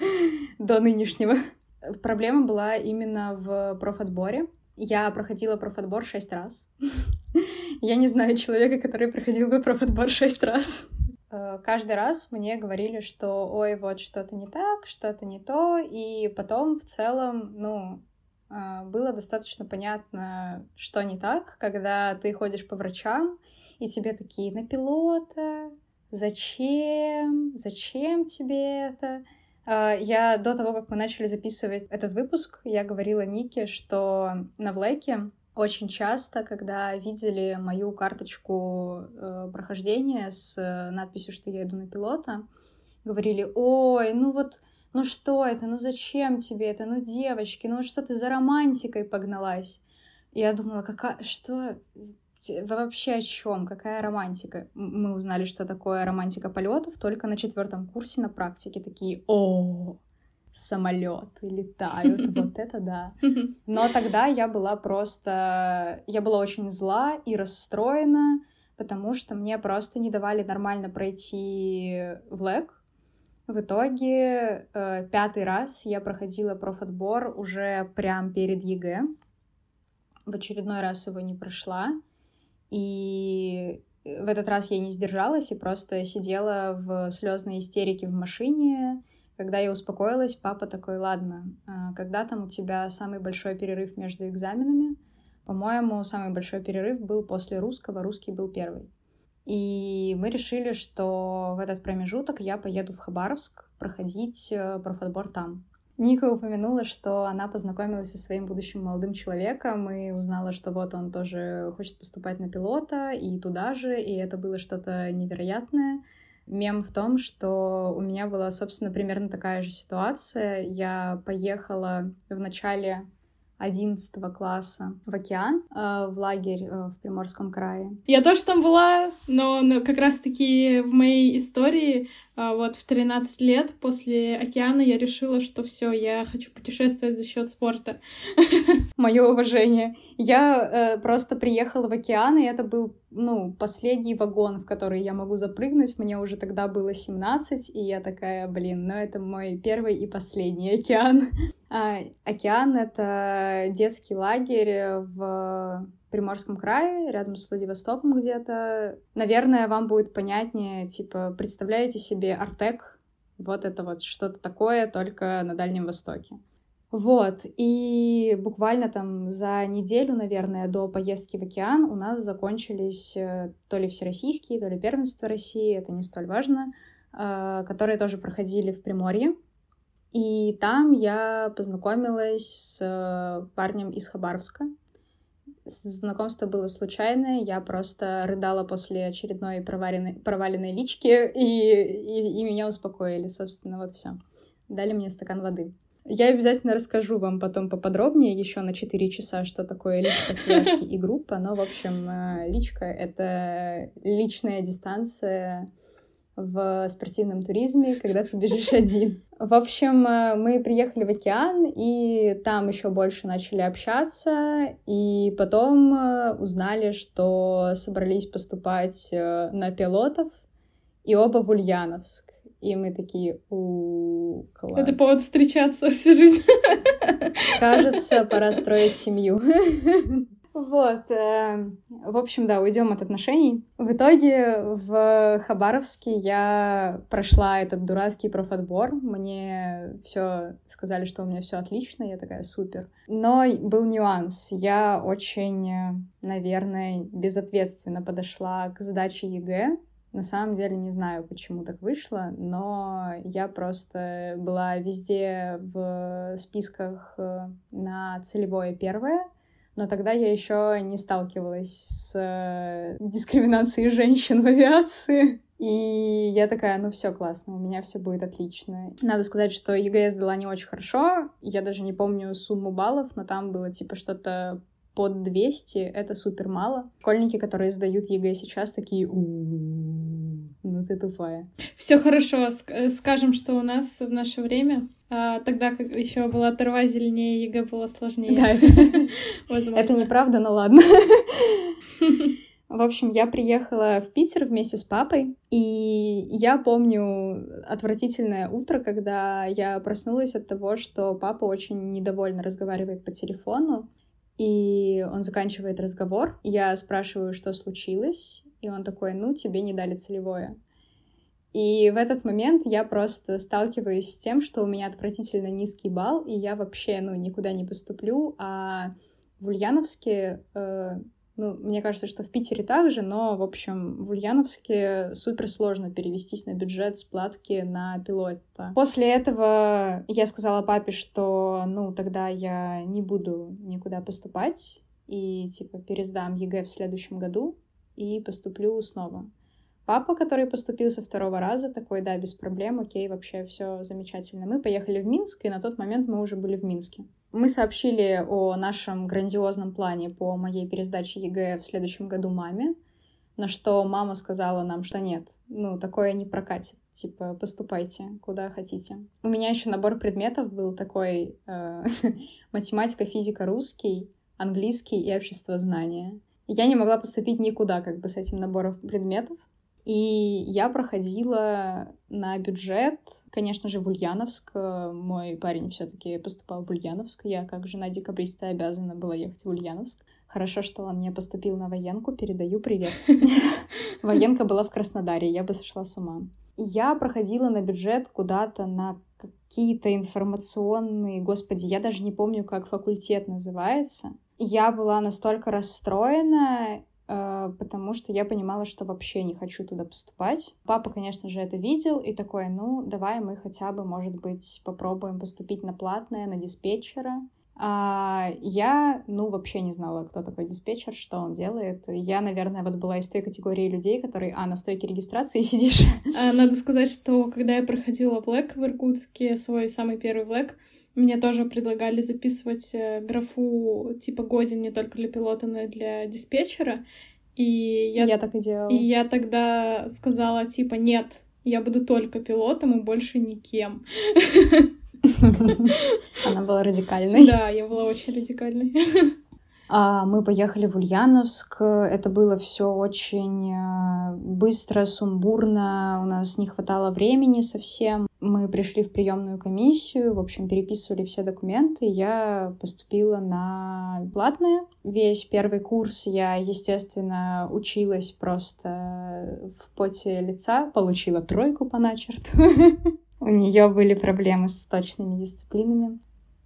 до нынешнего. Проблема была именно в профотборе. Я проходила профотбор шесть раз. Я не знаю человека, который проходил бы профотбор шесть раз. Э, каждый раз мне говорили, что ой, вот что-то не так, что-то не то, и потом в целом, ну, было достаточно понятно, что не так, когда ты ходишь по врачам, и тебе такие на пилота, зачем, зачем тебе это? А, я до того, как мы начали записывать этот выпуск, я говорила Нике, что на Влеке очень часто, когда видели мою карточку э, прохождения с надписью, что я иду на пилота, говорили, ой, ну вот ну что это, ну зачем тебе это, ну девочки, ну что ты за романтикой погналась? И я думала, какая, что, вообще о чем, какая романтика? Мы узнали, что такое романтика полетов только на четвертом курсе на практике. Такие, о, самолеты летают, вот это да. Но тогда я была просто, я была очень зла и расстроена, потому что мне просто не давали нормально пройти в ЛЭК, в итоге э, пятый раз я проходила профотбор уже прям перед ЕГЭ. В очередной раз его не прошла. И в этот раз я не сдержалась и просто сидела в слезной истерике в машине. Когда я успокоилась, папа такой, ладно, а когда там у тебя самый большой перерыв между экзаменами? По-моему, самый большой перерыв был после русского, русский был первый. И мы решили, что в этот промежуток я поеду в Хабаровск проходить э, профотбор там. Ника упомянула, что она познакомилась со своим будущим молодым человеком и узнала, что вот он тоже хочет поступать на пилота и туда же, и это было что-то невероятное. Мем в том, что у меня была, собственно, примерно такая же ситуация. Я поехала в начале 11 класса в океан, э, в лагерь э, в Приморском крае. Я тоже там была, но, но как раз-таки в моей истории э, вот в 13 лет после океана я решила, что все, я хочу путешествовать за счет спорта. Мое уважение. Я э, просто приехала в океан, и это был, ну, последний вагон, в который я могу запрыгнуть. Мне уже тогда было 17, и я такая, блин, ну это мой первый и последний океан. А, океан — это детский лагерь в Приморском крае, рядом с Владивостоком где-то. Наверное, вам будет понятнее, типа, представляете себе Артек, вот это вот что-то такое, только на Дальнем Востоке. Вот, и буквально там за неделю, наверное, до поездки в океан у нас закончились э, то ли всероссийские, то ли первенства России, это не столь важно, э, которые тоже проходили в Приморье. И там я познакомилась с парнем из Хабаровска. Знакомство было случайное, я просто рыдала после очередной проваленной, проваленной лички, и, и, и меня успокоили, собственно, вот все. Дали мне стакан воды. Я обязательно расскажу вам потом поподробнее еще на 4 часа, что такое личка, связки и группа. Но, в общем, э, личка — это личная дистанция в спортивном туризме, когда ты бежишь один. В общем, э, мы приехали в океан, и там еще больше начали общаться, и потом э, узнали, что собрались поступать на пилотов, и оба в Ульяновск. И мы такие, у, класс. Это повод встречаться всю жизнь. Кажется, пора строить семью. Вот. Э, в общем, да, уйдем от отношений. В итоге в Хабаровске я прошла этот дурацкий профотбор. Мне все сказали, что у меня все отлично. Я такая супер. Но был нюанс. Я очень, наверное, безответственно подошла к задаче ЕГЭ. На самом деле не знаю, почему так вышло, но я просто была везде в списках э, на целевое первое, но тогда я еще не сталкивалась с э, дискриминацией женщин в авиации. И я такая, ну все классно, у меня все будет отлично. Надо сказать, что ЕГЭ сдала не очень хорошо. Я даже не помню сумму баллов, но там было типа что-то под 200 — это супер мало. Школьники, которые сдают ЕГЭ сейчас, такие ну ты тупая. Все хорошо. Э, скажем, что у нас в наше время а, тогда, как еще была трава зеленее, ЕГЭ было сложнее. Да, это неправда, но ладно. В общем, я приехала в Питер вместе с папой, и я помню отвратительное утро, когда я проснулась от того, что папа очень недовольно разговаривает по телефону, и он заканчивает разговор. Я спрашиваю, что случилось, и он такой, ну, тебе не дали целевое. И в этот момент я просто сталкиваюсь с тем, что у меня отвратительно низкий балл, и я вообще, ну, никуда не поступлю, а в Ульяновске э, ну, мне кажется, что в Питере также, но, в общем, в Ульяновске супер сложно перевестись на бюджет с платки на пилота. После этого я сказала папе, что, ну, тогда я не буду никуда поступать и, типа, пересдам ЕГЭ в следующем году и поступлю снова. Папа, который поступил со второго раза, такой, да, без проблем, окей, вообще все замечательно. Мы поехали в Минск, и на тот момент мы уже были в Минске. Мы сообщили о нашем грандиозном плане по моей пересдаче ЕГЭ в следующем году маме, на что мама сказала нам, что нет, ну, такое не прокатит. Типа, поступайте, куда хотите. У меня еще набор предметов был такой э, математика, физика, русский, английский и общество знания. Я не могла поступить никуда как бы с этим набором предметов. И я проходила на бюджет, конечно же, в Ульяновск. Мой парень все таки поступал в Ульяновск. Я, как жена декабриста, обязана была ехать в Ульяновск. Хорошо, что он не поступил на военку. Передаю привет. Военка была в Краснодаре, я бы сошла с ума. Я проходила на бюджет куда-то на какие-то информационные... Господи, я даже не помню, как факультет называется. Я была настолько расстроена, потому что я понимала, что вообще не хочу туда поступать. Папа, конечно же, это видел и такой, ну, давай мы хотя бы, может быть, попробуем поступить на платное, на диспетчера. А я, ну, вообще не знала, кто такой диспетчер, что он делает. Я, наверное, вот была из той категории людей, которые, а, на стойке регистрации сидишь. А, надо сказать, что когда я проходила Black в Иркутске, свой самый первый Black, мне тоже предлагали записывать э, графу типа годен не только для пилота, но и для диспетчера. И я, я так и делала. И я тогда сказала, типа, нет, я буду только пилотом и больше никем. Она была радикальной. Да, я была очень радикальной. А, мы поехали в Ульяновск. Это было все очень э, быстро, сумбурно. У нас не хватало времени совсем. Мы пришли в приемную комиссию, в общем, переписывали все документы. Я поступила на платное. Весь первый курс я, естественно, училась просто в поте лица, получила тройку по начерту. У нее были проблемы с точными дисциплинами.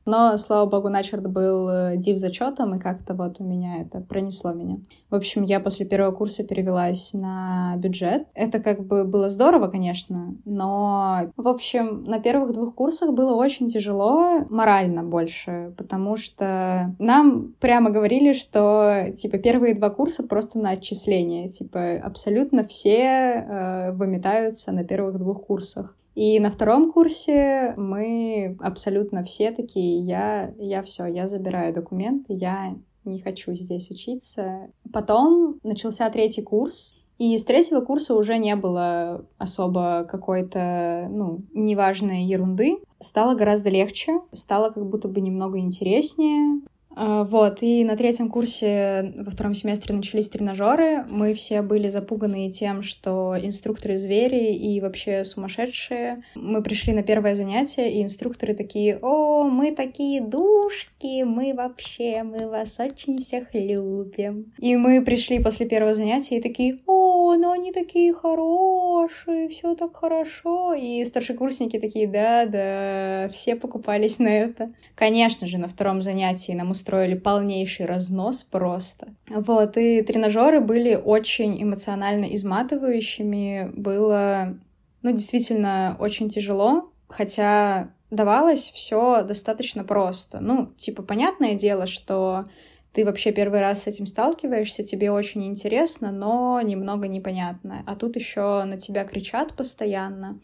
Но, слава богу, начерт был э, див зачетом, и как-то вот у меня это пронесло меня. В общем, я после первого курса перевелась на бюджет. Это как бы было здорово, конечно, но, в общем, на первых двух курсах было очень тяжело, морально больше, потому что нам прямо говорили, что, типа, первые два курса просто на отчисление. Типа, абсолютно все э, выметаются на первых двух курсах. И на втором курсе мы абсолютно все такие, я, я все, я забираю документы, я не хочу здесь учиться. Потом начался третий курс, и с третьего курса уже не было особо какой-то, ну, неважной ерунды. Стало гораздо легче, стало как будто бы немного интереснее. А, вот, и на третьем курсе во втором семестре начались тренажеры. Мы все были запуганы тем, что инструкторы звери и вообще сумасшедшие. Мы пришли на первое занятие, и инструкторы такие, о, мы такие душки, мы вообще, мы вас очень всех любим. И мы пришли после первого занятия и такие, о, ну они такие хорошие, все так хорошо. И старшекурсники такие, да, да, все покупались на это. Конечно же, на втором занятии нам устроили полнейший разнос просто. Вот, и тренажеры были очень эмоционально изматывающими. Было, ну, действительно, очень тяжело, хотя давалось все достаточно просто. Ну, типа, понятное дело, что ты вообще первый раз с этим сталкиваешься, тебе очень интересно, но немного непонятно. А тут еще на тебя кричат постоянно.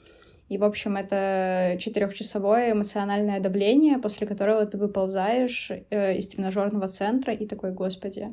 И, в общем, это четырехчасовое эмоциональное давление, после которого ты выползаешь э, из тренажерного центра и такой, господи,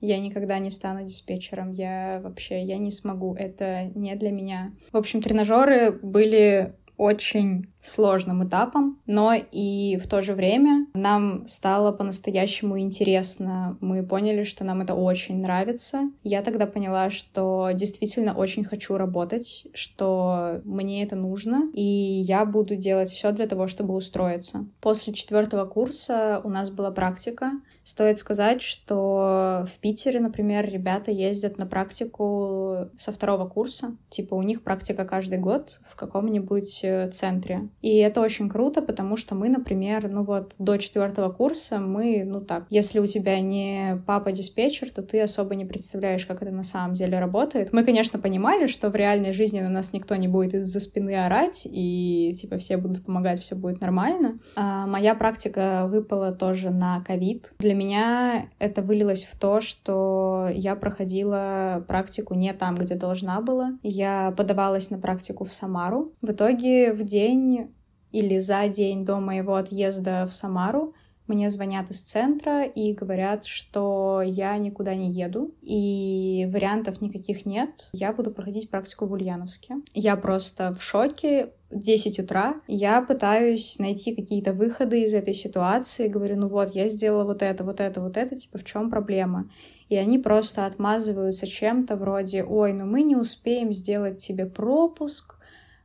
я никогда не стану диспетчером, я вообще, я не смогу, это не для меня. В общем, тренажеры были очень сложным этапом, но и в то же время нам стало по-настоящему интересно. Мы поняли, что нам это очень нравится. Я тогда поняла, что действительно очень хочу работать, что мне это нужно, и я буду делать все для того, чтобы устроиться. После четвертого курса у нас была практика, Стоит сказать, что в Питере, например, ребята ездят на практику со второго курса. Типа у них практика каждый год в каком-нибудь э, центре. И это очень круто, потому что мы, например, ну вот до четвертого курса мы, ну так, если у тебя не папа-диспетчер, то ты особо не представляешь, как это на самом деле работает. Мы, конечно, понимали, что в реальной жизни на нас никто не будет из-за спины орать, и типа все будут помогать, все будет нормально. А моя практика выпала тоже на ковид. Для меня это вылилось в то, что я проходила практику не там, где должна была. Я подавалась на практику в Самару. В итоге в день или за день до моего отъезда в Самару мне звонят из центра и говорят, что я никуда не еду, и вариантов никаких нет. Я буду проходить практику в Ульяновске. Я просто в шоке. 10 утра, я пытаюсь найти какие-то выходы из этой ситуации, говорю, ну вот, я сделала вот это, вот это, вот это, типа, в чем проблема? И они просто отмазываются чем-то вроде, ой, ну мы не успеем сделать тебе пропуск,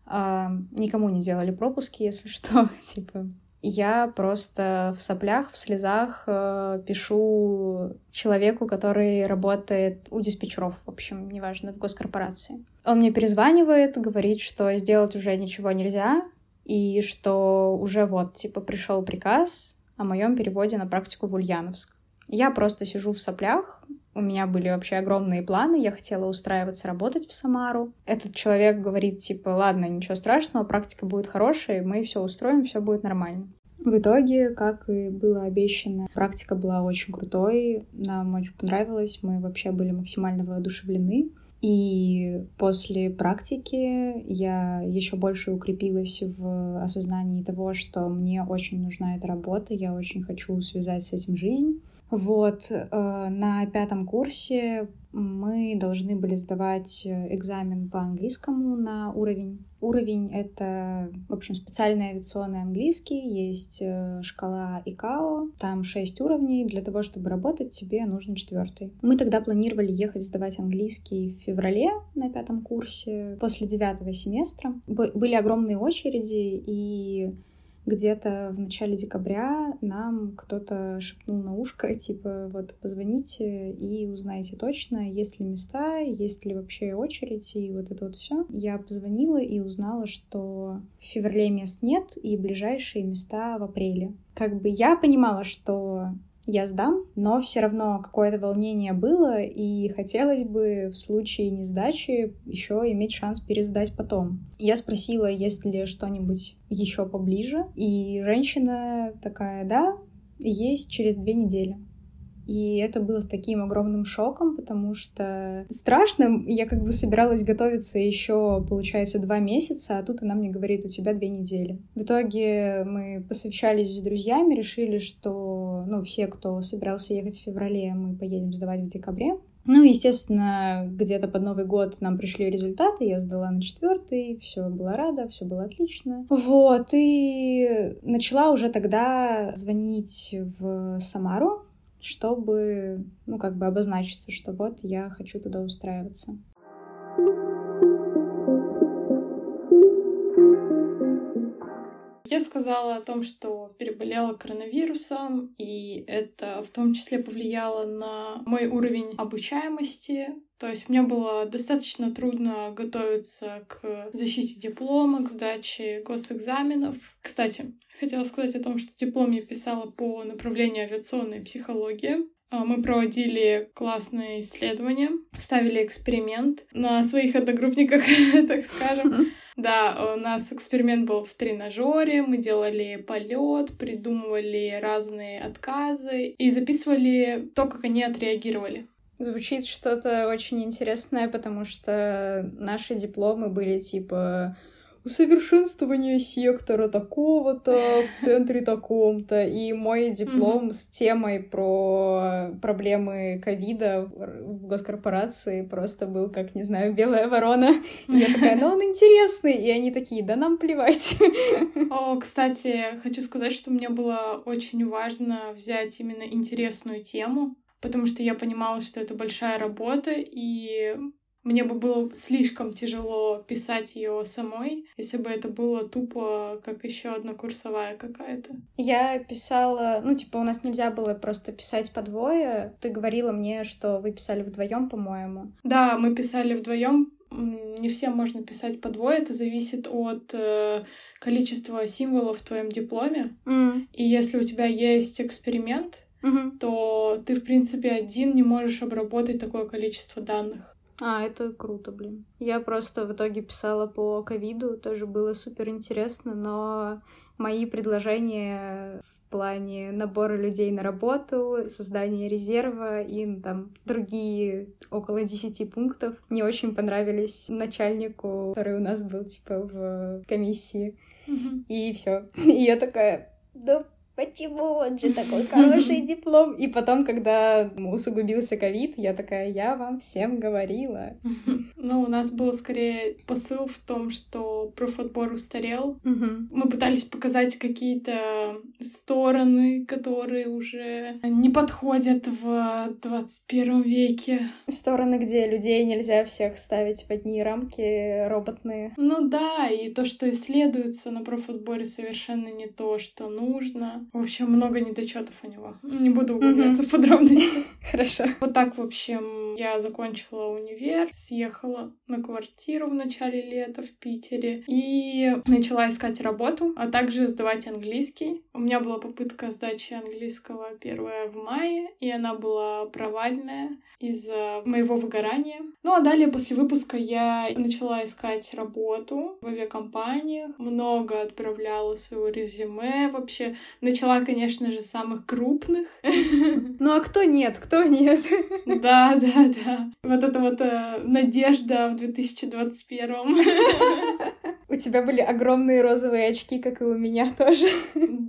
а, никому не делали пропуски, если что, типа, я просто в соплях, в слезах э, пишу человеку, который работает у диспетчеров, в общем, неважно, в госкорпорации. Он мне перезванивает, говорит, что сделать уже ничего нельзя, и что уже вот, типа, пришел приказ о моем переводе на практику в Ульяновск. Я просто сижу в соплях, у меня были вообще огромные планы, я хотела устраиваться работать в Самару. Этот человек говорит, типа, ладно, ничего страшного, практика будет хорошая, мы все устроим, все будет нормально. В итоге, как и было обещано, практика была очень крутой, нам очень понравилось, мы вообще были максимально воодушевлены. И после практики я еще больше укрепилась в осознании того, что мне очень нужна эта работа, я очень хочу связать с этим жизнь. Вот, э, на пятом курсе мы должны были сдавать экзамен по английскому на уровень. Уровень — это, в общем, специальный авиационный английский, есть э, шкала ИКАО, там шесть уровней, для того, чтобы работать, тебе нужен четвертый. Мы тогда планировали ехать сдавать английский в феврале на пятом курсе, после девятого семестра. Были огромные очереди, и где-то в начале декабря нам кто-то шепнул на ушко, типа, вот позвоните и узнайте точно, есть ли места, есть ли вообще очередь и вот это вот все. Я позвонила и узнала, что в феврале мест нет и ближайшие места в апреле. Как бы я понимала, что я сдам, но все равно какое-то волнение было, и хотелось бы в случае несдачи еще иметь шанс пересдать потом. Я спросила, есть ли что-нибудь еще поближе, и женщина такая, да, есть через две недели. И это было таким огромным шоком, потому что страшно. Я как бы собиралась готовиться еще, получается, два месяца, а тут она мне говорит, у тебя две недели. В итоге мы посовещались с друзьями, решили, что, ну, все, кто собирался ехать в феврале, мы поедем сдавать в декабре. Ну, естественно, где-то под Новый год нам пришли результаты, я сдала на четвертый, все была рада, все было отлично. Вот, и начала уже тогда звонить в Самару, чтобы, ну, как бы обозначиться, что вот я хочу туда устраиваться. Я сказала о том, что переболела коронавирусом, и это в том числе повлияло на мой уровень обучаемости. То есть мне было достаточно трудно готовиться к защите диплома, к сдаче госэкзаменов. Кстати, хотела сказать о том, что диплом я писала по направлению авиационной психологии. А, мы проводили классные исследования, ставили эксперимент на своих одногруппниках, так скажем. Да, у нас эксперимент был в тренажере, мы делали полет, придумывали разные отказы и записывали то, как они отреагировали. Звучит что-то очень интересное, потому что наши дипломы были типа усовершенствование сектора такого-то в центре таком-то. И мой диплом mm-hmm. с темой про проблемы ковида в госкорпорации просто был как, не знаю, белая ворона. И я такая, ну он интересный. И они такие, да нам плевать. О, кстати, хочу сказать, что мне было очень важно взять именно интересную тему, потому что я понимала, что это большая работа, и мне бы было слишком тяжело писать ее самой, если бы это было тупо, как еще одна курсовая какая-то. Я писала, ну, типа, у нас нельзя было просто писать по двое. Ты говорила мне, что вы писали вдвоем, по-моему. Да, мы писали вдвоем. Не всем можно писать по двое, это зависит от э, количества символов в твоем дипломе. Mm. И если у тебя есть эксперимент, mm-hmm. то ты, в принципе, один не можешь обработать такое количество данных. А, это круто, блин. Я просто в итоге писала по ковиду, тоже было супер интересно, но мои предложения в плане набора людей на работу, создания резерва и ну, там другие около 10 пунктов не очень понравились начальнику, который у нас был типа в комиссии. Mm-hmm. И все. И я такая, да почему он же такой хороший диплом? И потом, когда усугубился ковид, я такая, я вам всем говорила. Ну, у нас был скорее посыл в том, что профотбор устарел. Мы пытались показать какие-то стороны, которые уже не подходят в 21 веке. Стороны, где людей нельзя всех ставить в одни рамки роботные. Ну да, и то, что исследуется на профотборе, совершенно не то, что нужно. В общем, много недочетов у него. Не буду углубляться в подробности. Хорошо. Вот так, в общем, я закончила универ, съехала на квартиру в начале лета в Питере и начала искать работу, а также сдавать английский. У меня была попытка сдачи английского первая в мае, и она была провальная из-за моего выгорания. Ну а далее после выпуска я начала искать работу в авиакомпаниях, много отправляла своего резюме, вообще начала, конечно же, самых крупных. Ну а кто нет, кто нет? Да, да, да. Вот это вот э, надежда в 2021. У тебя были огромные розовые очки, как и у меня тоже.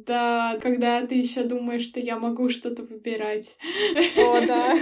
Да, когда ты еще думаешь, что я могу что-то выбирать. О, да.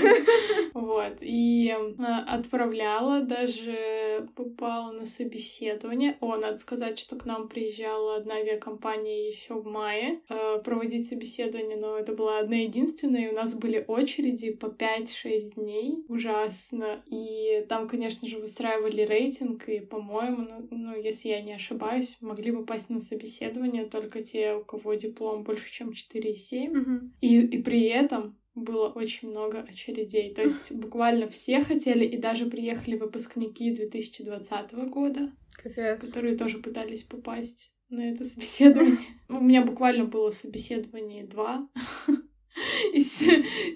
Вот, и э, отправляла, даже попала на собеседование. О, надо сказать, что к нам приезжала одна авиакомпания еще в мае э, проводить собеседование, но это была одна единственная, и у нас были очереди по 5-6 дней. Ужасно. И там, конечно же, выстраивали рейтинг, и, по-моему, ну, ну, если я не не ошибаюсь, могли попасть на собеседование только те, у кого диплом больше, чем 4,7. Мгм. И, и при этом было очень много очередей. То есть буквально все хотели, и даже приехали выпускники 2020 года, Капец. которые тоже пытались попасть на это собеседование. У меня буквально было собеседование два из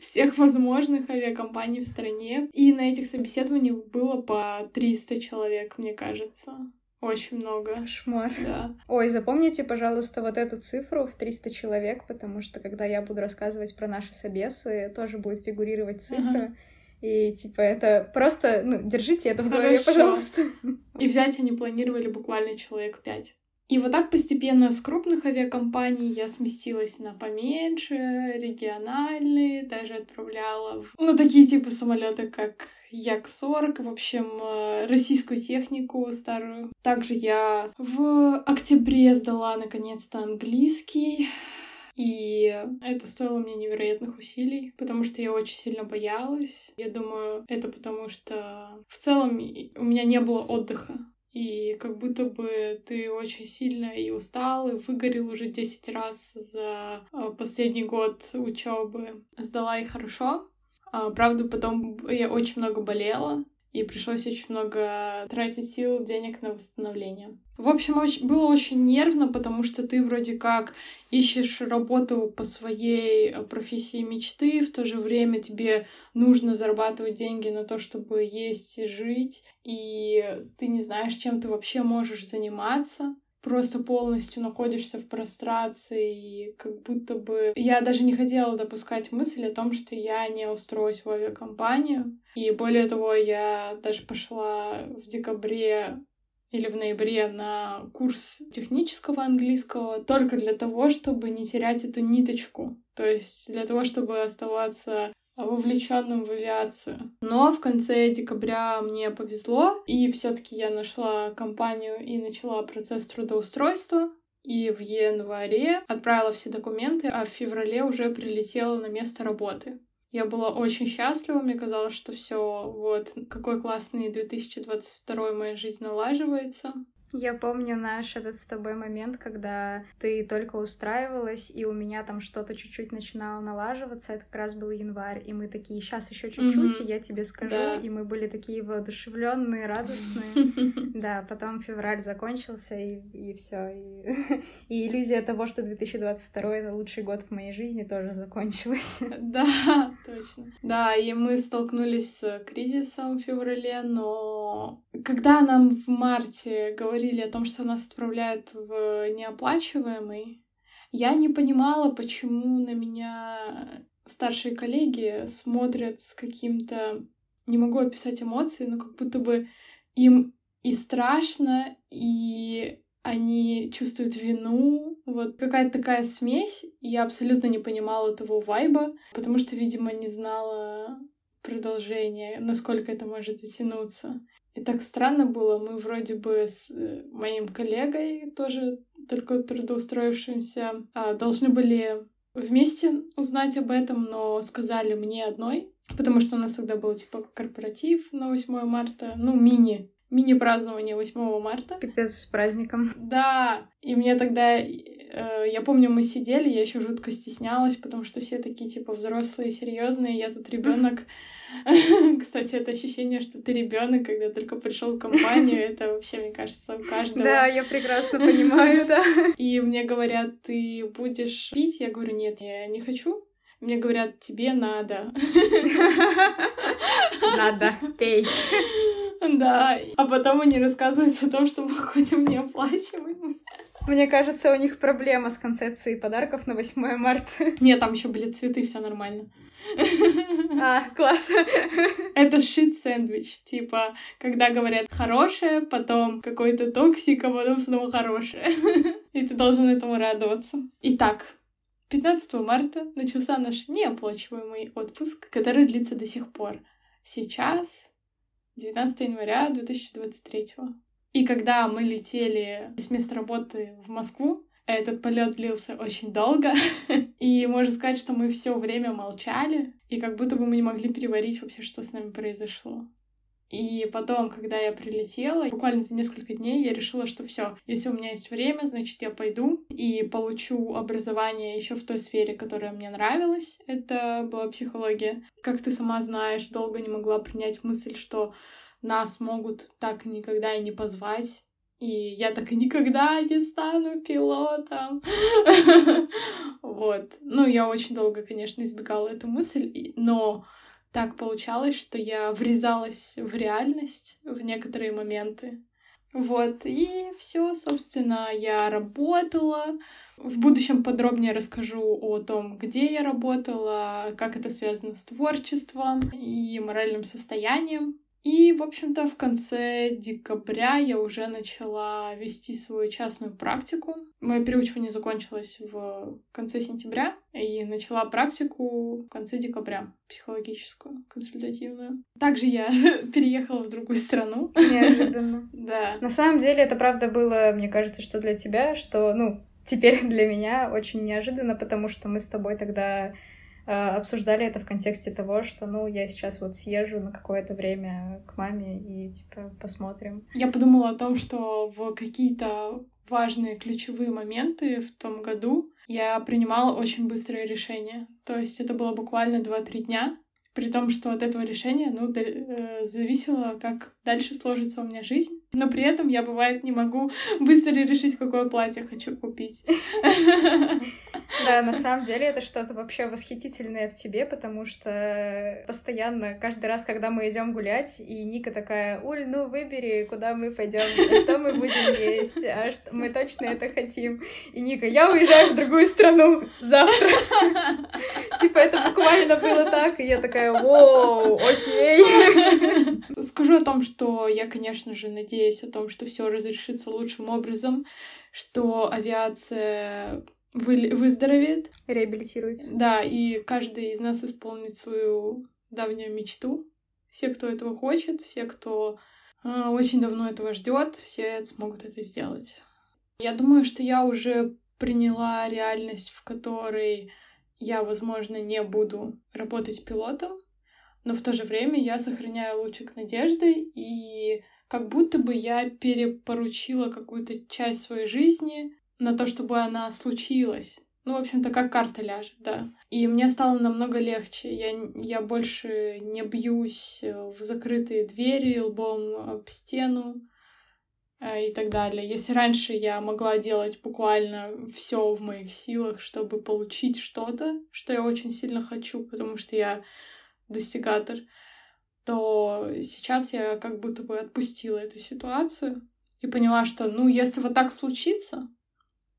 всех возможных авиакомпаний в стране. И на этих собеседованиях было по 300 человек, мне кажется. Очень много. Кошмар. Да. Ой, запомните, пожалуйста, вот эту цифру в 300 человек, потому что когда я буду рассказывать про наши собесы, тоже будет фигурировать цифра. И типа это просто, ну, держите это в голове, Хорошо. пожалуйста. И взять они планировали буквально человек пять. И вот так постепенно с крупных авиакомпаний я сместилась на поменьше, региональные, даже отправляла в, ну, такие типа самолеты, как Як-40, в общем, э, российскую технику старую. Также я в октябре сдала наконец-то английский. И это стоило мне невероятных усилий, потому что я очень сильно боялась. Я думаю, это потому что в целом у меня не было отдыха. И как будто бы ты очень сильно и устал, и выгорел уже 10 раз за э, последний год учебы. Сдала и хорошо. А, Правда, потом я очень много болела, и пришлось очень много тратить сил, денег на восстановление. В общем, оч- было очень нервно, потому что ты вроде как ищешь работу по своей э, профессии мечты, в то же время тебе нужно зарабатывать деньги на то, чтобы есть и жить, и ты не знаешь, чем ты вообще можешь заниматься. Просто полностью находишься в прострации, и как будто бы... Я даже не хотела допускать мысль о том, что я не устроюсь в авиакомпанию. И более того, я даже пошла в декабре или в ноябре на курс технического английского только для того, чтобы не терять эту ниточку. То есть для того, чтобы оставаться вовлеченным в авиацию. Но в конце декабря мне повезло, и все-таки я нашла компанию и начала процесс трудоустройства. И в январе отправила все документы, а в феврале уже прилетела на место работы. Я была очень счастлива, мне казалось, что все, вот, какой классный 2022 моя жизнь налаживается. Я помню наш этот с тобой момент, когда ты только устраивалась, и у меня там что-то чуть-чуть начинало налаживаться. Это как раз был январь, и мы такие, сейчас еще чуть-чуть, Мгм. и я тебе скажу. Да. И мы были такие воодушевленные, радостные. Да, потом февраль закончился, и, и все. И, и иллюзия того, что 2022 это лучший год в моей жизни, тоже закончилась. Да, точно. Да, и мы столкнулись с кризисом в феврале, но когда нам в марте говорили о том, что нас отправляют в неоплачиваемый, я не понимала, почему на меня старшие коллеги смотрят с каким-то... Не могу описать эмоции, но как будто бы им и страшно, и они чувствуют вину. Вот какая-то такая смесь. Я абсолютно не понимала этого вайба, потому что, видимо, не знала продолжения, насколько это может затянуться. И так странно было, мы вроде бы с э, моим коллегой, тоже только трудоустроившимся, а, должны были вместе узнать об этом, но сказали мне одной, потому что у нас тогда был типа корпоратив на 8 марта, ну, мини, мини-празднование 8 марта. Капец с праздником. Да, и мне тогда, э, я помню, мы сидели, я еще жутко стеснялась, потому что все такие типа взрослые, серьезные, я тут ребенок. Кстати, это ощущение, что ты ребенок, когда только пришел в компанию, это вообще, мне кажется, у каждого. Да, я прекрасно понимаю, да. И мне говорят, ты будешь пить? Я говорю, нет, я не хочу. Мне говорят, тебе надо. Надо, пей. Да, а потом они рассказывают о том, что мы ходим неоплачиваемый. Мне кажется, у них проблема с концепцией подарков на 8 марта. Нет, там еще были цветы, все нормально. А, класс. Это shit sandwich, типа, когда говорят хорошее, потом какой-то toxic, а потом снова хорошее. И ты должен этому радоваться. Итак, 15 марта начался наш неоплачиваемый отпуск, который длится до сих пор. Сейчас 19 января 2023. И когда мы летели с места работы в Москву, этот полет длился очень долго, и можно сказать, что мы все время молчали, и как будто бы мы не могли переварить вообще, что с нами произошло. И потом, когда я прилетела, буквально за несколько дней я решила, что все, если у меня есть время, значит, я пойду и получу образование еще в той сфере, которая мне нравилась. Это была психология. Как ты сама знаешь, долго не могла принять мысль, что нас могут так никогда и не позвать. И я так и никогда не стану пилотом. Вот. Ну, я очень долго, конечно, избегала эту мысль, но так получалось, что я врезалась в реальность в некоторые моменты. Вот, и все, собственно, я работала. В будущем подробнее расскажу о том, где я работала, как это связано с творчеством и моральным состоянием. И, в общем-то, в конце декабря я уже начала вести свою частную практику. Мое переучивание закончилось в конце сентября, и начала практику в конце декабря, психологическую, консультативную. Также я переехала в другую страну. Неожиданно. Да. На самом деле, это правда было, мне кажется, что для тебя, что, ну, теперь для меня очень неожиданно, потому что мы с тобой тогда обсуждали это в контексте того, что, ну, я сейчас вот съезжу на какое-то время к маме и, типа, посмотрим. Я подумала о том, что в какие-то важные ключевые моменты в том году я принимала очень быстрые решения. То есть это было буквально 2-3 дня, при том, что от этого решения, ну, э, зависело, как дальше сложится у меня жизнь. Но при этом я, бывает, не могу быстро решить, какое платье хочу купить. Да, на самом деле это что-то вообще восхитительное в тебе, потому что постоянно, каждый раз, когда мы идем гулять, и Ника такая, Уль, ну выбери, куда мы пойдем, что мы будем есть, а что мы точно это хотим. И Ника, я уезжаю в другую страну завтра. Типа это буквально было так, и я такая, воу, окей. Скажу о том, что я, конечно же, надеюсь о том, что все разрешится лучшим образом, что авиация вы, выздоровеет. Реабилитируется. Да, и каждый из нас исполнит свою давнюю мечту. Все, кто этого хочет, все, кто э, очень давно этого ждет, все смогут это сделать. Я думаю, что я уже приняла реальность, в которой я, возможно, не буду работать пилотом, но в то же время я сохраняю лучик надежды, и как будто бы я перепоручила какую-то часть своей жизни на то, чтобы она случилась. Ну, в общем-то, как карта ляжет, да. И мне стало намного легче. Я, я больше не бьюсь в закрытые двери лбом об стену э, и так далее. Если раньше я могла делать буквально все в моих силах, чтобы получить что-то, что я очень сильно хочу, потому что я достигатор, то сейчас я как будто бы отпустила эту ситуацию и поняла, что, ну, если вот так случится,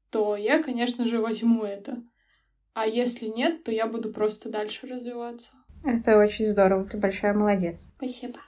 то я, конечно же, возьму это. А если нет, то я буду просто дальше развиваться. Это очень здорово, ты большая молодец. Спасибо.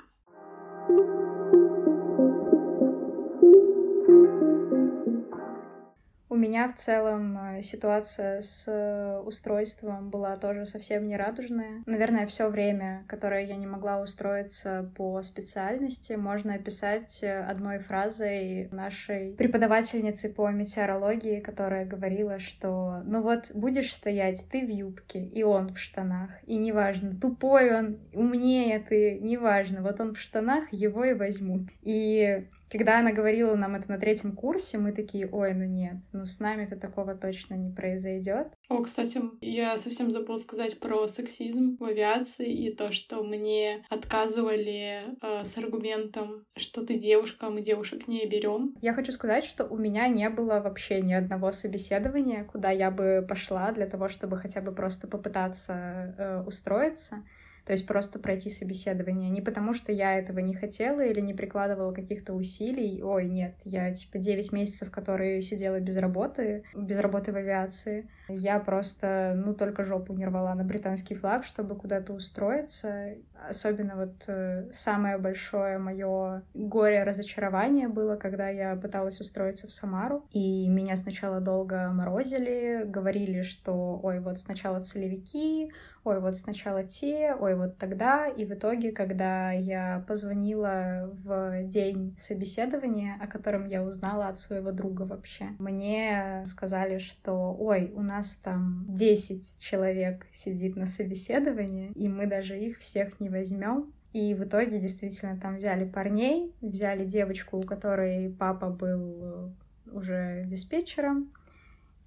Меня в целом э, ситуация с э, устройством была тоже совсем не радужная. Наверное, все время, которое я не могла устроиться по специальности, можно описать э, одной фразой нашей преподавательницы по метеорологии, которая говорила, что ну вот будешь стоять ты в юбке, и он в штанах, и неважно, тупой он, умнее ты, неважно, вот он в штанах, его и возьмут. И когда она говорила нам это на третьем курсе, мы такие, ой, ну нет, ну с нами-то такого точно не произойдет. О, кстати, я совсем забыла сказать про сексизм в авиации и то, что мне отказывали э, с аргументом, что ты девушка, а мы девушек не берем. Я хочу сказать, что у меня не было вообще ни одного собеседования, куда я бы пошла для того, чтобы хотя бы просто попытаться э, устроиться. То есть просто пройти собеседование. Не потому, что я этого не хотела или не прикладывала каких-то усилий. Ой, нет, я типа 9 месяцев, которые сидела без работы, без работы в авиации. Я просто, ну, только жопу не рвала на британский флаг, чтобы куда-то устроиться. Особенно вот э, самое большое мое горе разочарование было, когда я пыталась устроиться в Самару. И меня сначала долго морозили, говорили, что ой, вот сначала целевики, ой, вот сначала те, ой, вот тогда. И в итоге, когда я позвонила в день собеседования, о котором я узнала от своего друга вообще, мне сказали, что ой, у нас там 10 человек сидит на собеседовании, и мы даже их всех не возьмем. И в итоге действительно там взяли парней, взяли девочку, у которой папа был э, уже диспетчером,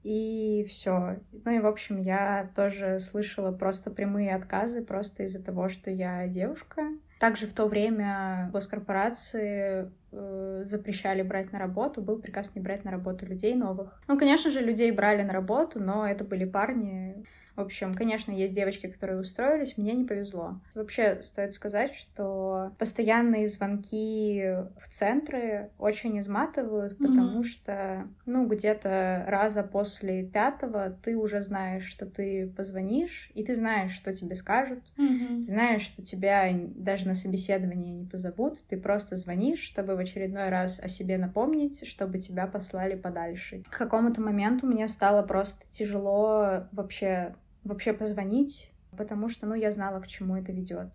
и все. Ну и, в общем, я тоже слышала просто прямые отказы просто из-за того, что я девушка. Также в то время госкорпорации э, запрещали брать на работу, был приказ не брать на работу людей новых. Ну, конечно же, людей брали на работу, но это были парни, в общем, конечно, есть девочки, которые устроились, мне не повезло. Вообще, стоит сказать, что постоянные звонки в центры очень изматывают, mm-hmm. потому что, ну, где-то раза после пятого ты уже знаешь, что ты позвонишь, и ты знаешь, что тебе скажут, mm-hmm. ты знаешь, что тебя даже на собеседование не позовут, ты просто звонишь, чтобы в очередной раз о себе напомнить, чтобы тебя послали подальше. К какому-то моменту мне стало просто тяжело вообще вообще позвонить, потому что, ну, я знала, к чему это ведет.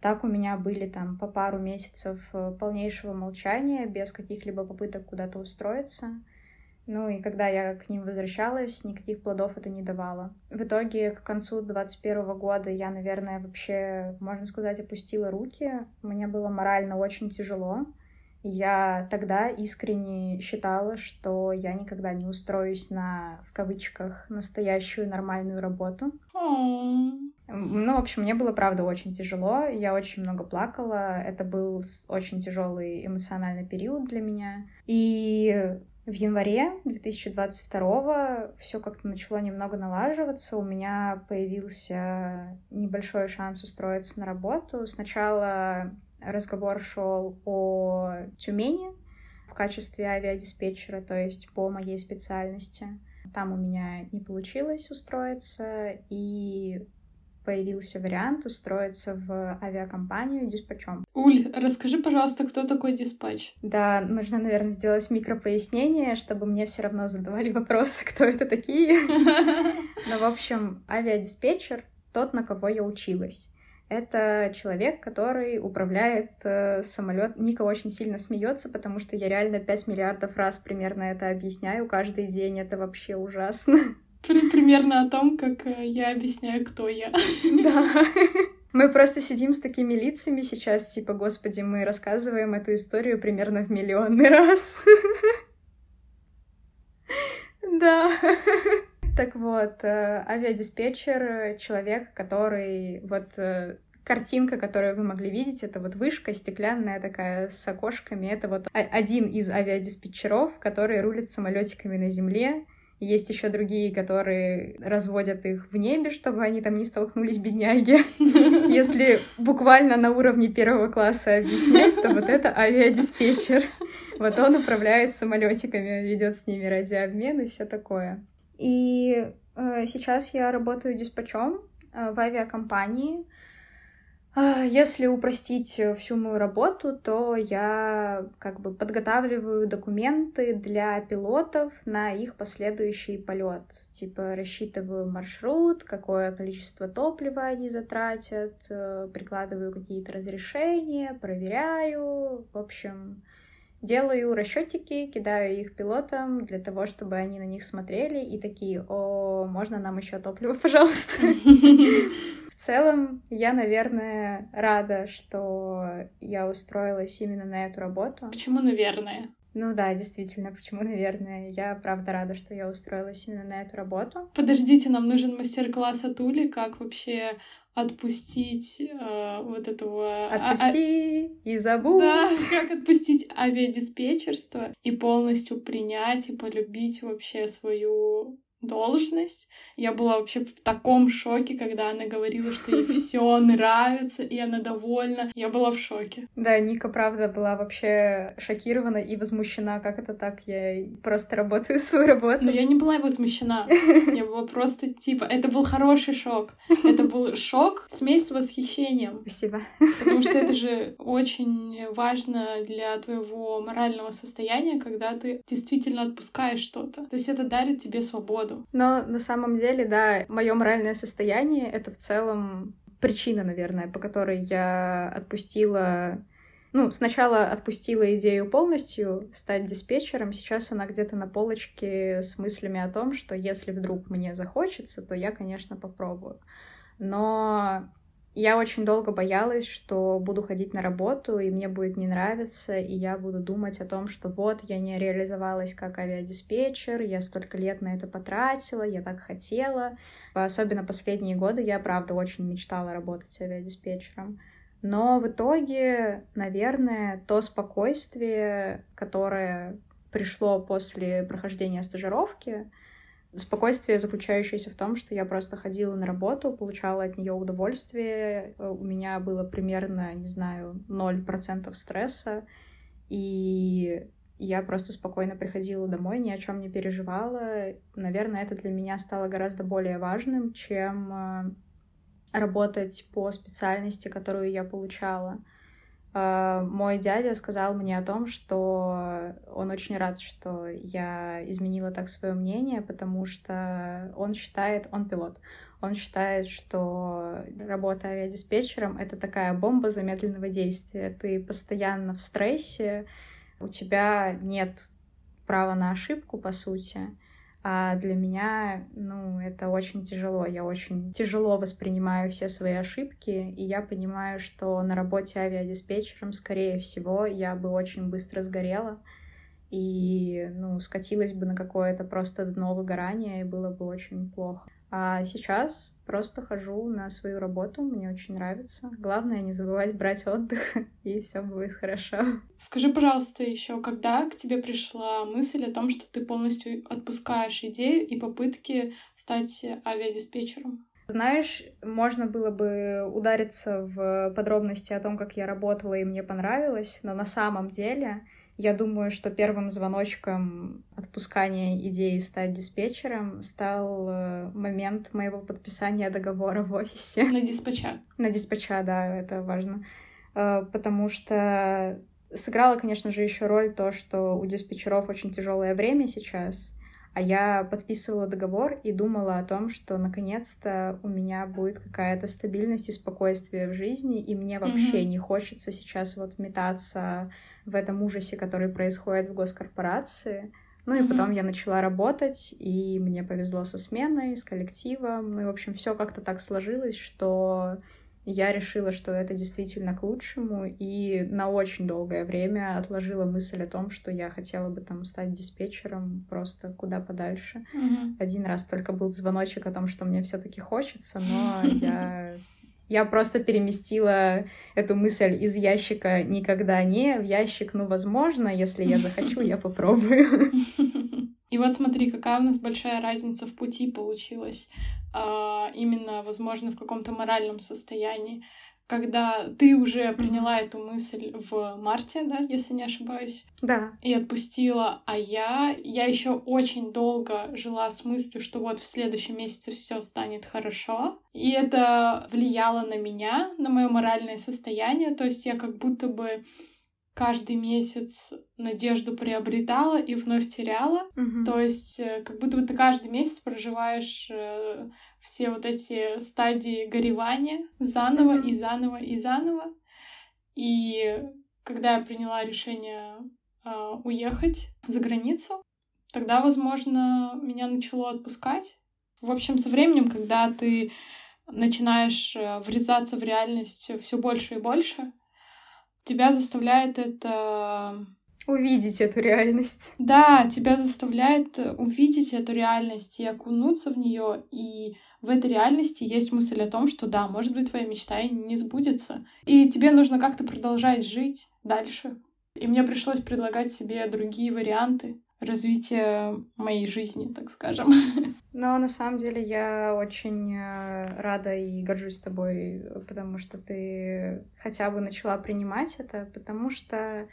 Так у меня были там по пару месяцев э, полнейшего молчания, без каких-либо попыток куда-то устроиться. Ну и когда я к ним возвращалась, никаких плодов это не давало. В итоге к концу 21 года я, наверное, вообще, можно сказать, опустила руки. Мне было морально очень тяжело. Я тогда искренне считала, что я никогда не устроюсь на, в кавычках, настоящую нормальную работу. Ну, в общем, мне было, правда, очень тяжело. Я очень много плакала. Это был очень тяжелый эмоциональный период для меня. И в январе 2022 все как-то начало немного налаживаться. У меня появился небольшой шанс устроиться на работу. Сначала разговор шел о Тюмени в качестве авиадиспетчера, то есть по моей специальности. Там у меня не получилось устроиться, и появился вариант устроиться в авиакомпанию диспатчом. Уль, расскажи, пожалуйста, кто такой диспатч? Да, нужно, наверное, сделать микропояснение, чтобы мне все равно задавали вопросы, кто это такие. Но, в общем, авиадиспетчер — тот, на кого я училась. Это человек, который управляет э, самолет. Ника очень сильно смеется, потому что я реально 5 миллиардов раз примерно это объясняю каждый день. Это вообще ужасно. Примерно о том, как э, я объясняю, кто я. Да. Мы просто сидим с такими лицами сейчас, типа, господи, мы рассказываем эту историю примерно в миллионный раз. Да. Так вот, э, авиадиспетчер — человек, который вот э, картинка, которую вы могли видеть, это вот вышка стеклянная такая с окошками. Это вот один из авиадиспетчеров, который рулит самолетиками на земле. Есть еще другие, которые разводят их в небе, чтобы они там не столкнулись, бедняги. Если буквально на уровне первого класса объяснять, то вот это авиадиспетчер. Вот он управляет самолетиками, ведет с ними радиообмен и все такое. И э, сейчас я работаю диспачом э, в авиакомпании. Э, если упростить всю мою работу, то я как бы подготавливаю документы для пилотов на их последующий полет. Типа рассчитываю маршрут, какое количество топлива они затратят, э, прикладываю какие-то разрешения, проверяю. В общем, делаю расчетики, кидаю их пилотам для того, чтобы они на них смотрели и такие, о, можно нам еще топливо, пожалуйста. В целом, я, наверное, рада, что я устроилась именно на эту работу. Почему, наверное? Ну да, действительно, почему, наверное. Я правда рада, что я устроилась именно на эту работу. Подождите, нам нужен мастер-класс от Ули, как вообще отпустить э, вот этого... А, Отпусти а, и забудь! Да, как отпустить авиадиспетчерство и полностью принять и полюбить вообще свою должность. Я была вообще в таком шоке, когда она говорила, что ей все нравится, и она довольна. Я была в шоке. Да, Ника, правда, была вообще шокирована и возмущена, как это так, я просто работаю свою работу. Но я не была возмущена. Я была просто типа, это был хороший шок. Это был шок, смесь с восхищением. Спасибо. Потому что это же очень важно для твоего морального состояния, когда ты действительно отпускаешь что-то. То есть это дарит тебе свободу. Но на самом деле, да, мое моральное состояние — это в целом причина, наверное, по которой я отпустила ну, сначала отпустила идею полностью стать диспетчером, сейчас она где-то на полочке с мыслями о том, что если вдруг мне захочется, то я, конечно, попробую. Но Я очень долго боялась, что буду ходить на работу, и мне будет не нравиться, и я буду думать о том, что вот, я не реализовалась как авиадиспетчер, я столько лет на это потратила, я так хотела. Особенно последние годы я, правда, очень мечтала работать авиадиспетчером. Но в итоге, наверное, то спокойствие, которое пришло после прохождения стажировки, спокойствие, заключающееся в том, что я просто ходила на работу, получала от нее удовольствие, э, у меня было примерно, не знаю, 0% стресса, и я просто спокойно приходила домой, ни о чем не переживала. Наверное, это для меня стало гораздо более важным, чем э, работать по специальности, которую я получала. Uh, мой дядя сказал мне о том, что он очень рад, что я изменила так свое мнение, потому что он считает, он пилот, он считает, что работа авиадиспетчером — это такая бомба замедленного действия. Ты постоянно в стрессе, у тебя нет права на ошибку, по сути. А для меня, ну, это очень тяжело. Я очень тяжело воспринимаю все свои ошибки, и я понимаю, что на работе авиадиспетчером, скорее всего, я бы очень быстро сгорела и, ну, скатилась бы на какое-то просто дно выгорания, и было бы очень плохо. А сейчас просто хожу на свою работу, мне очень нравится. Главное не забывать брать отдых, и все будет хорошо. Скажи, пожалуйста, еще, когда к тебе пришла мысль о том, что ты полностью отпускаешь идею и попытки стать авиадиспетчером? Знаешь, можно было бы удариться в подробности о том, как я работала и мне понравилось, но на самом деле я думаю, что первым звоночком отпускания идеи стать диспетчером стал э, момент моего подписания договора в офисе. На диспетча. На диспетча, да, это важно. Э, потому что сыграло, конечно же, еще роль то, что у диспетчеров очень тяжелое время сейчас. А я подписывала договор и думала о том, что наконец-то у меня будет какая-то стабильность и спокойствие в жизни, и мне вообще mm-hmm. не хочется сейчас вот метаться в этом ужасе, который происходит в госкорпорации. Ну и mm-hmm. потом я начала работать, и мне повезло со сменой, с коллективом. Ну и, в общем, все как-то так сложилось, что я решила, что это действительно к лучшему, и на очень долгое время отложила мысль о том, что я хотела бы там стать диспетчером просто куда подальше. Mm-hmm. Один раз только был звоночек о том, что мне все-таки хочется, но я я просто переместила эту мысль из ящика никогда не в ящик, ну, возможно, если я захочу, я попробую. И вот смотри, какая у нас большая разница в пути получилась. А, именно, возможно, в каком-то моральном состоянии. Когда ты уже приняла эту мысль в марте, да, если не ошибаюсь. Да. И отпустила, а я, я еще очень долго жила с мыслью, что вот в следующем месяце все станет хорошо. И это влияло на меня, на мое моральное состояние. То есть я как будто бы каждый месяц надежду приобретала и вновь теряла. Угу. То есть э, как будто бы ты каждый месяц проживаешь э, все вот эти стадии горевания заново угу. и заново и заново. И когда я приняла решение э, уехать за границу, тогда, возможно, меня начало отпускать. В общем, со временем, когда ты начинаешь э, врезаться в реальность все больше и больше, тебя заставляет это... Увидеть эту реальность. Да, тебя заставляет увидеть эту реальность и окунуться в нее. И в этой реальности есть мысль о том, что да, может быть, твоя мечта и не сбудется. И тебе нужно как-то продолжать жить дальше. И мне пришлось предлагать себе другие варианты развития моей жизни, так скажем. Но на самом деле я очень э, рада и горжусь тобой, потому что ты хотя бы начала принимать это, потому что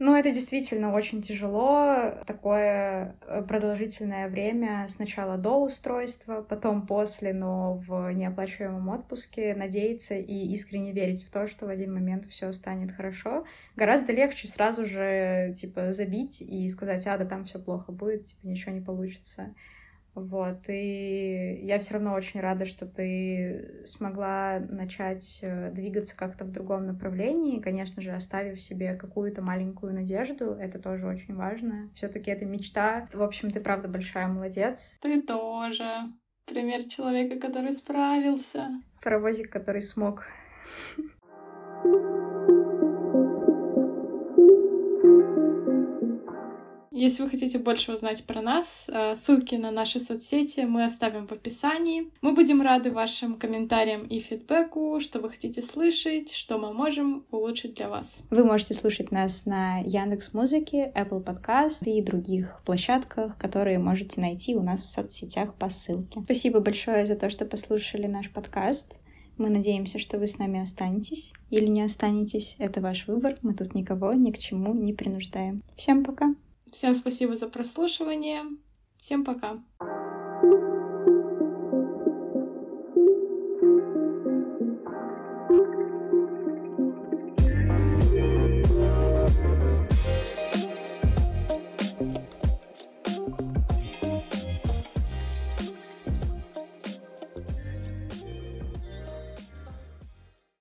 ну, это действительно очень тяжело, такое э, продолжительное время сначала до устройства, потом после, но в неоплачиваемом отпуске, надеяться и искренне верить в то, что в один момент все станет хорошо. Гораздо легче сразу же, типа, забить и сказать, а, да там все плохо будет, типа, ничего не получится. Вот, и я все равно очень рада, что ты смогла начать э, двигаться как-то в другом направлении, конечно же, оставив себе какую-то маленькую надежду, это тоже очень важно. Все-таки это мечта. В общем, ты правда большая молодец. Ты тоже. Пример человека, который справился. Паровозик, который смог. Если вы хотите больше узнать про нас, э, ссылки на наши соцсети мы оставим в описании. Мы будем рады вашим комментариям и фидбэку, что вы хотите слышать, что мы можем улучшить для вас. Вы можете слушать нас на Яндекс Музыке, Apple Podcast и других площадках, которые можете найти у нас в соцсетях по ссылке. Спасибо большое за то, что послушали наш подкаст. Мы надеемся, что вы с нами останетесь или не останетесь. Это ваш выбор. Мы тут никого ни к чему не принуждаем. Всем пока! Всем спасибо за прослушивание. Всем пока.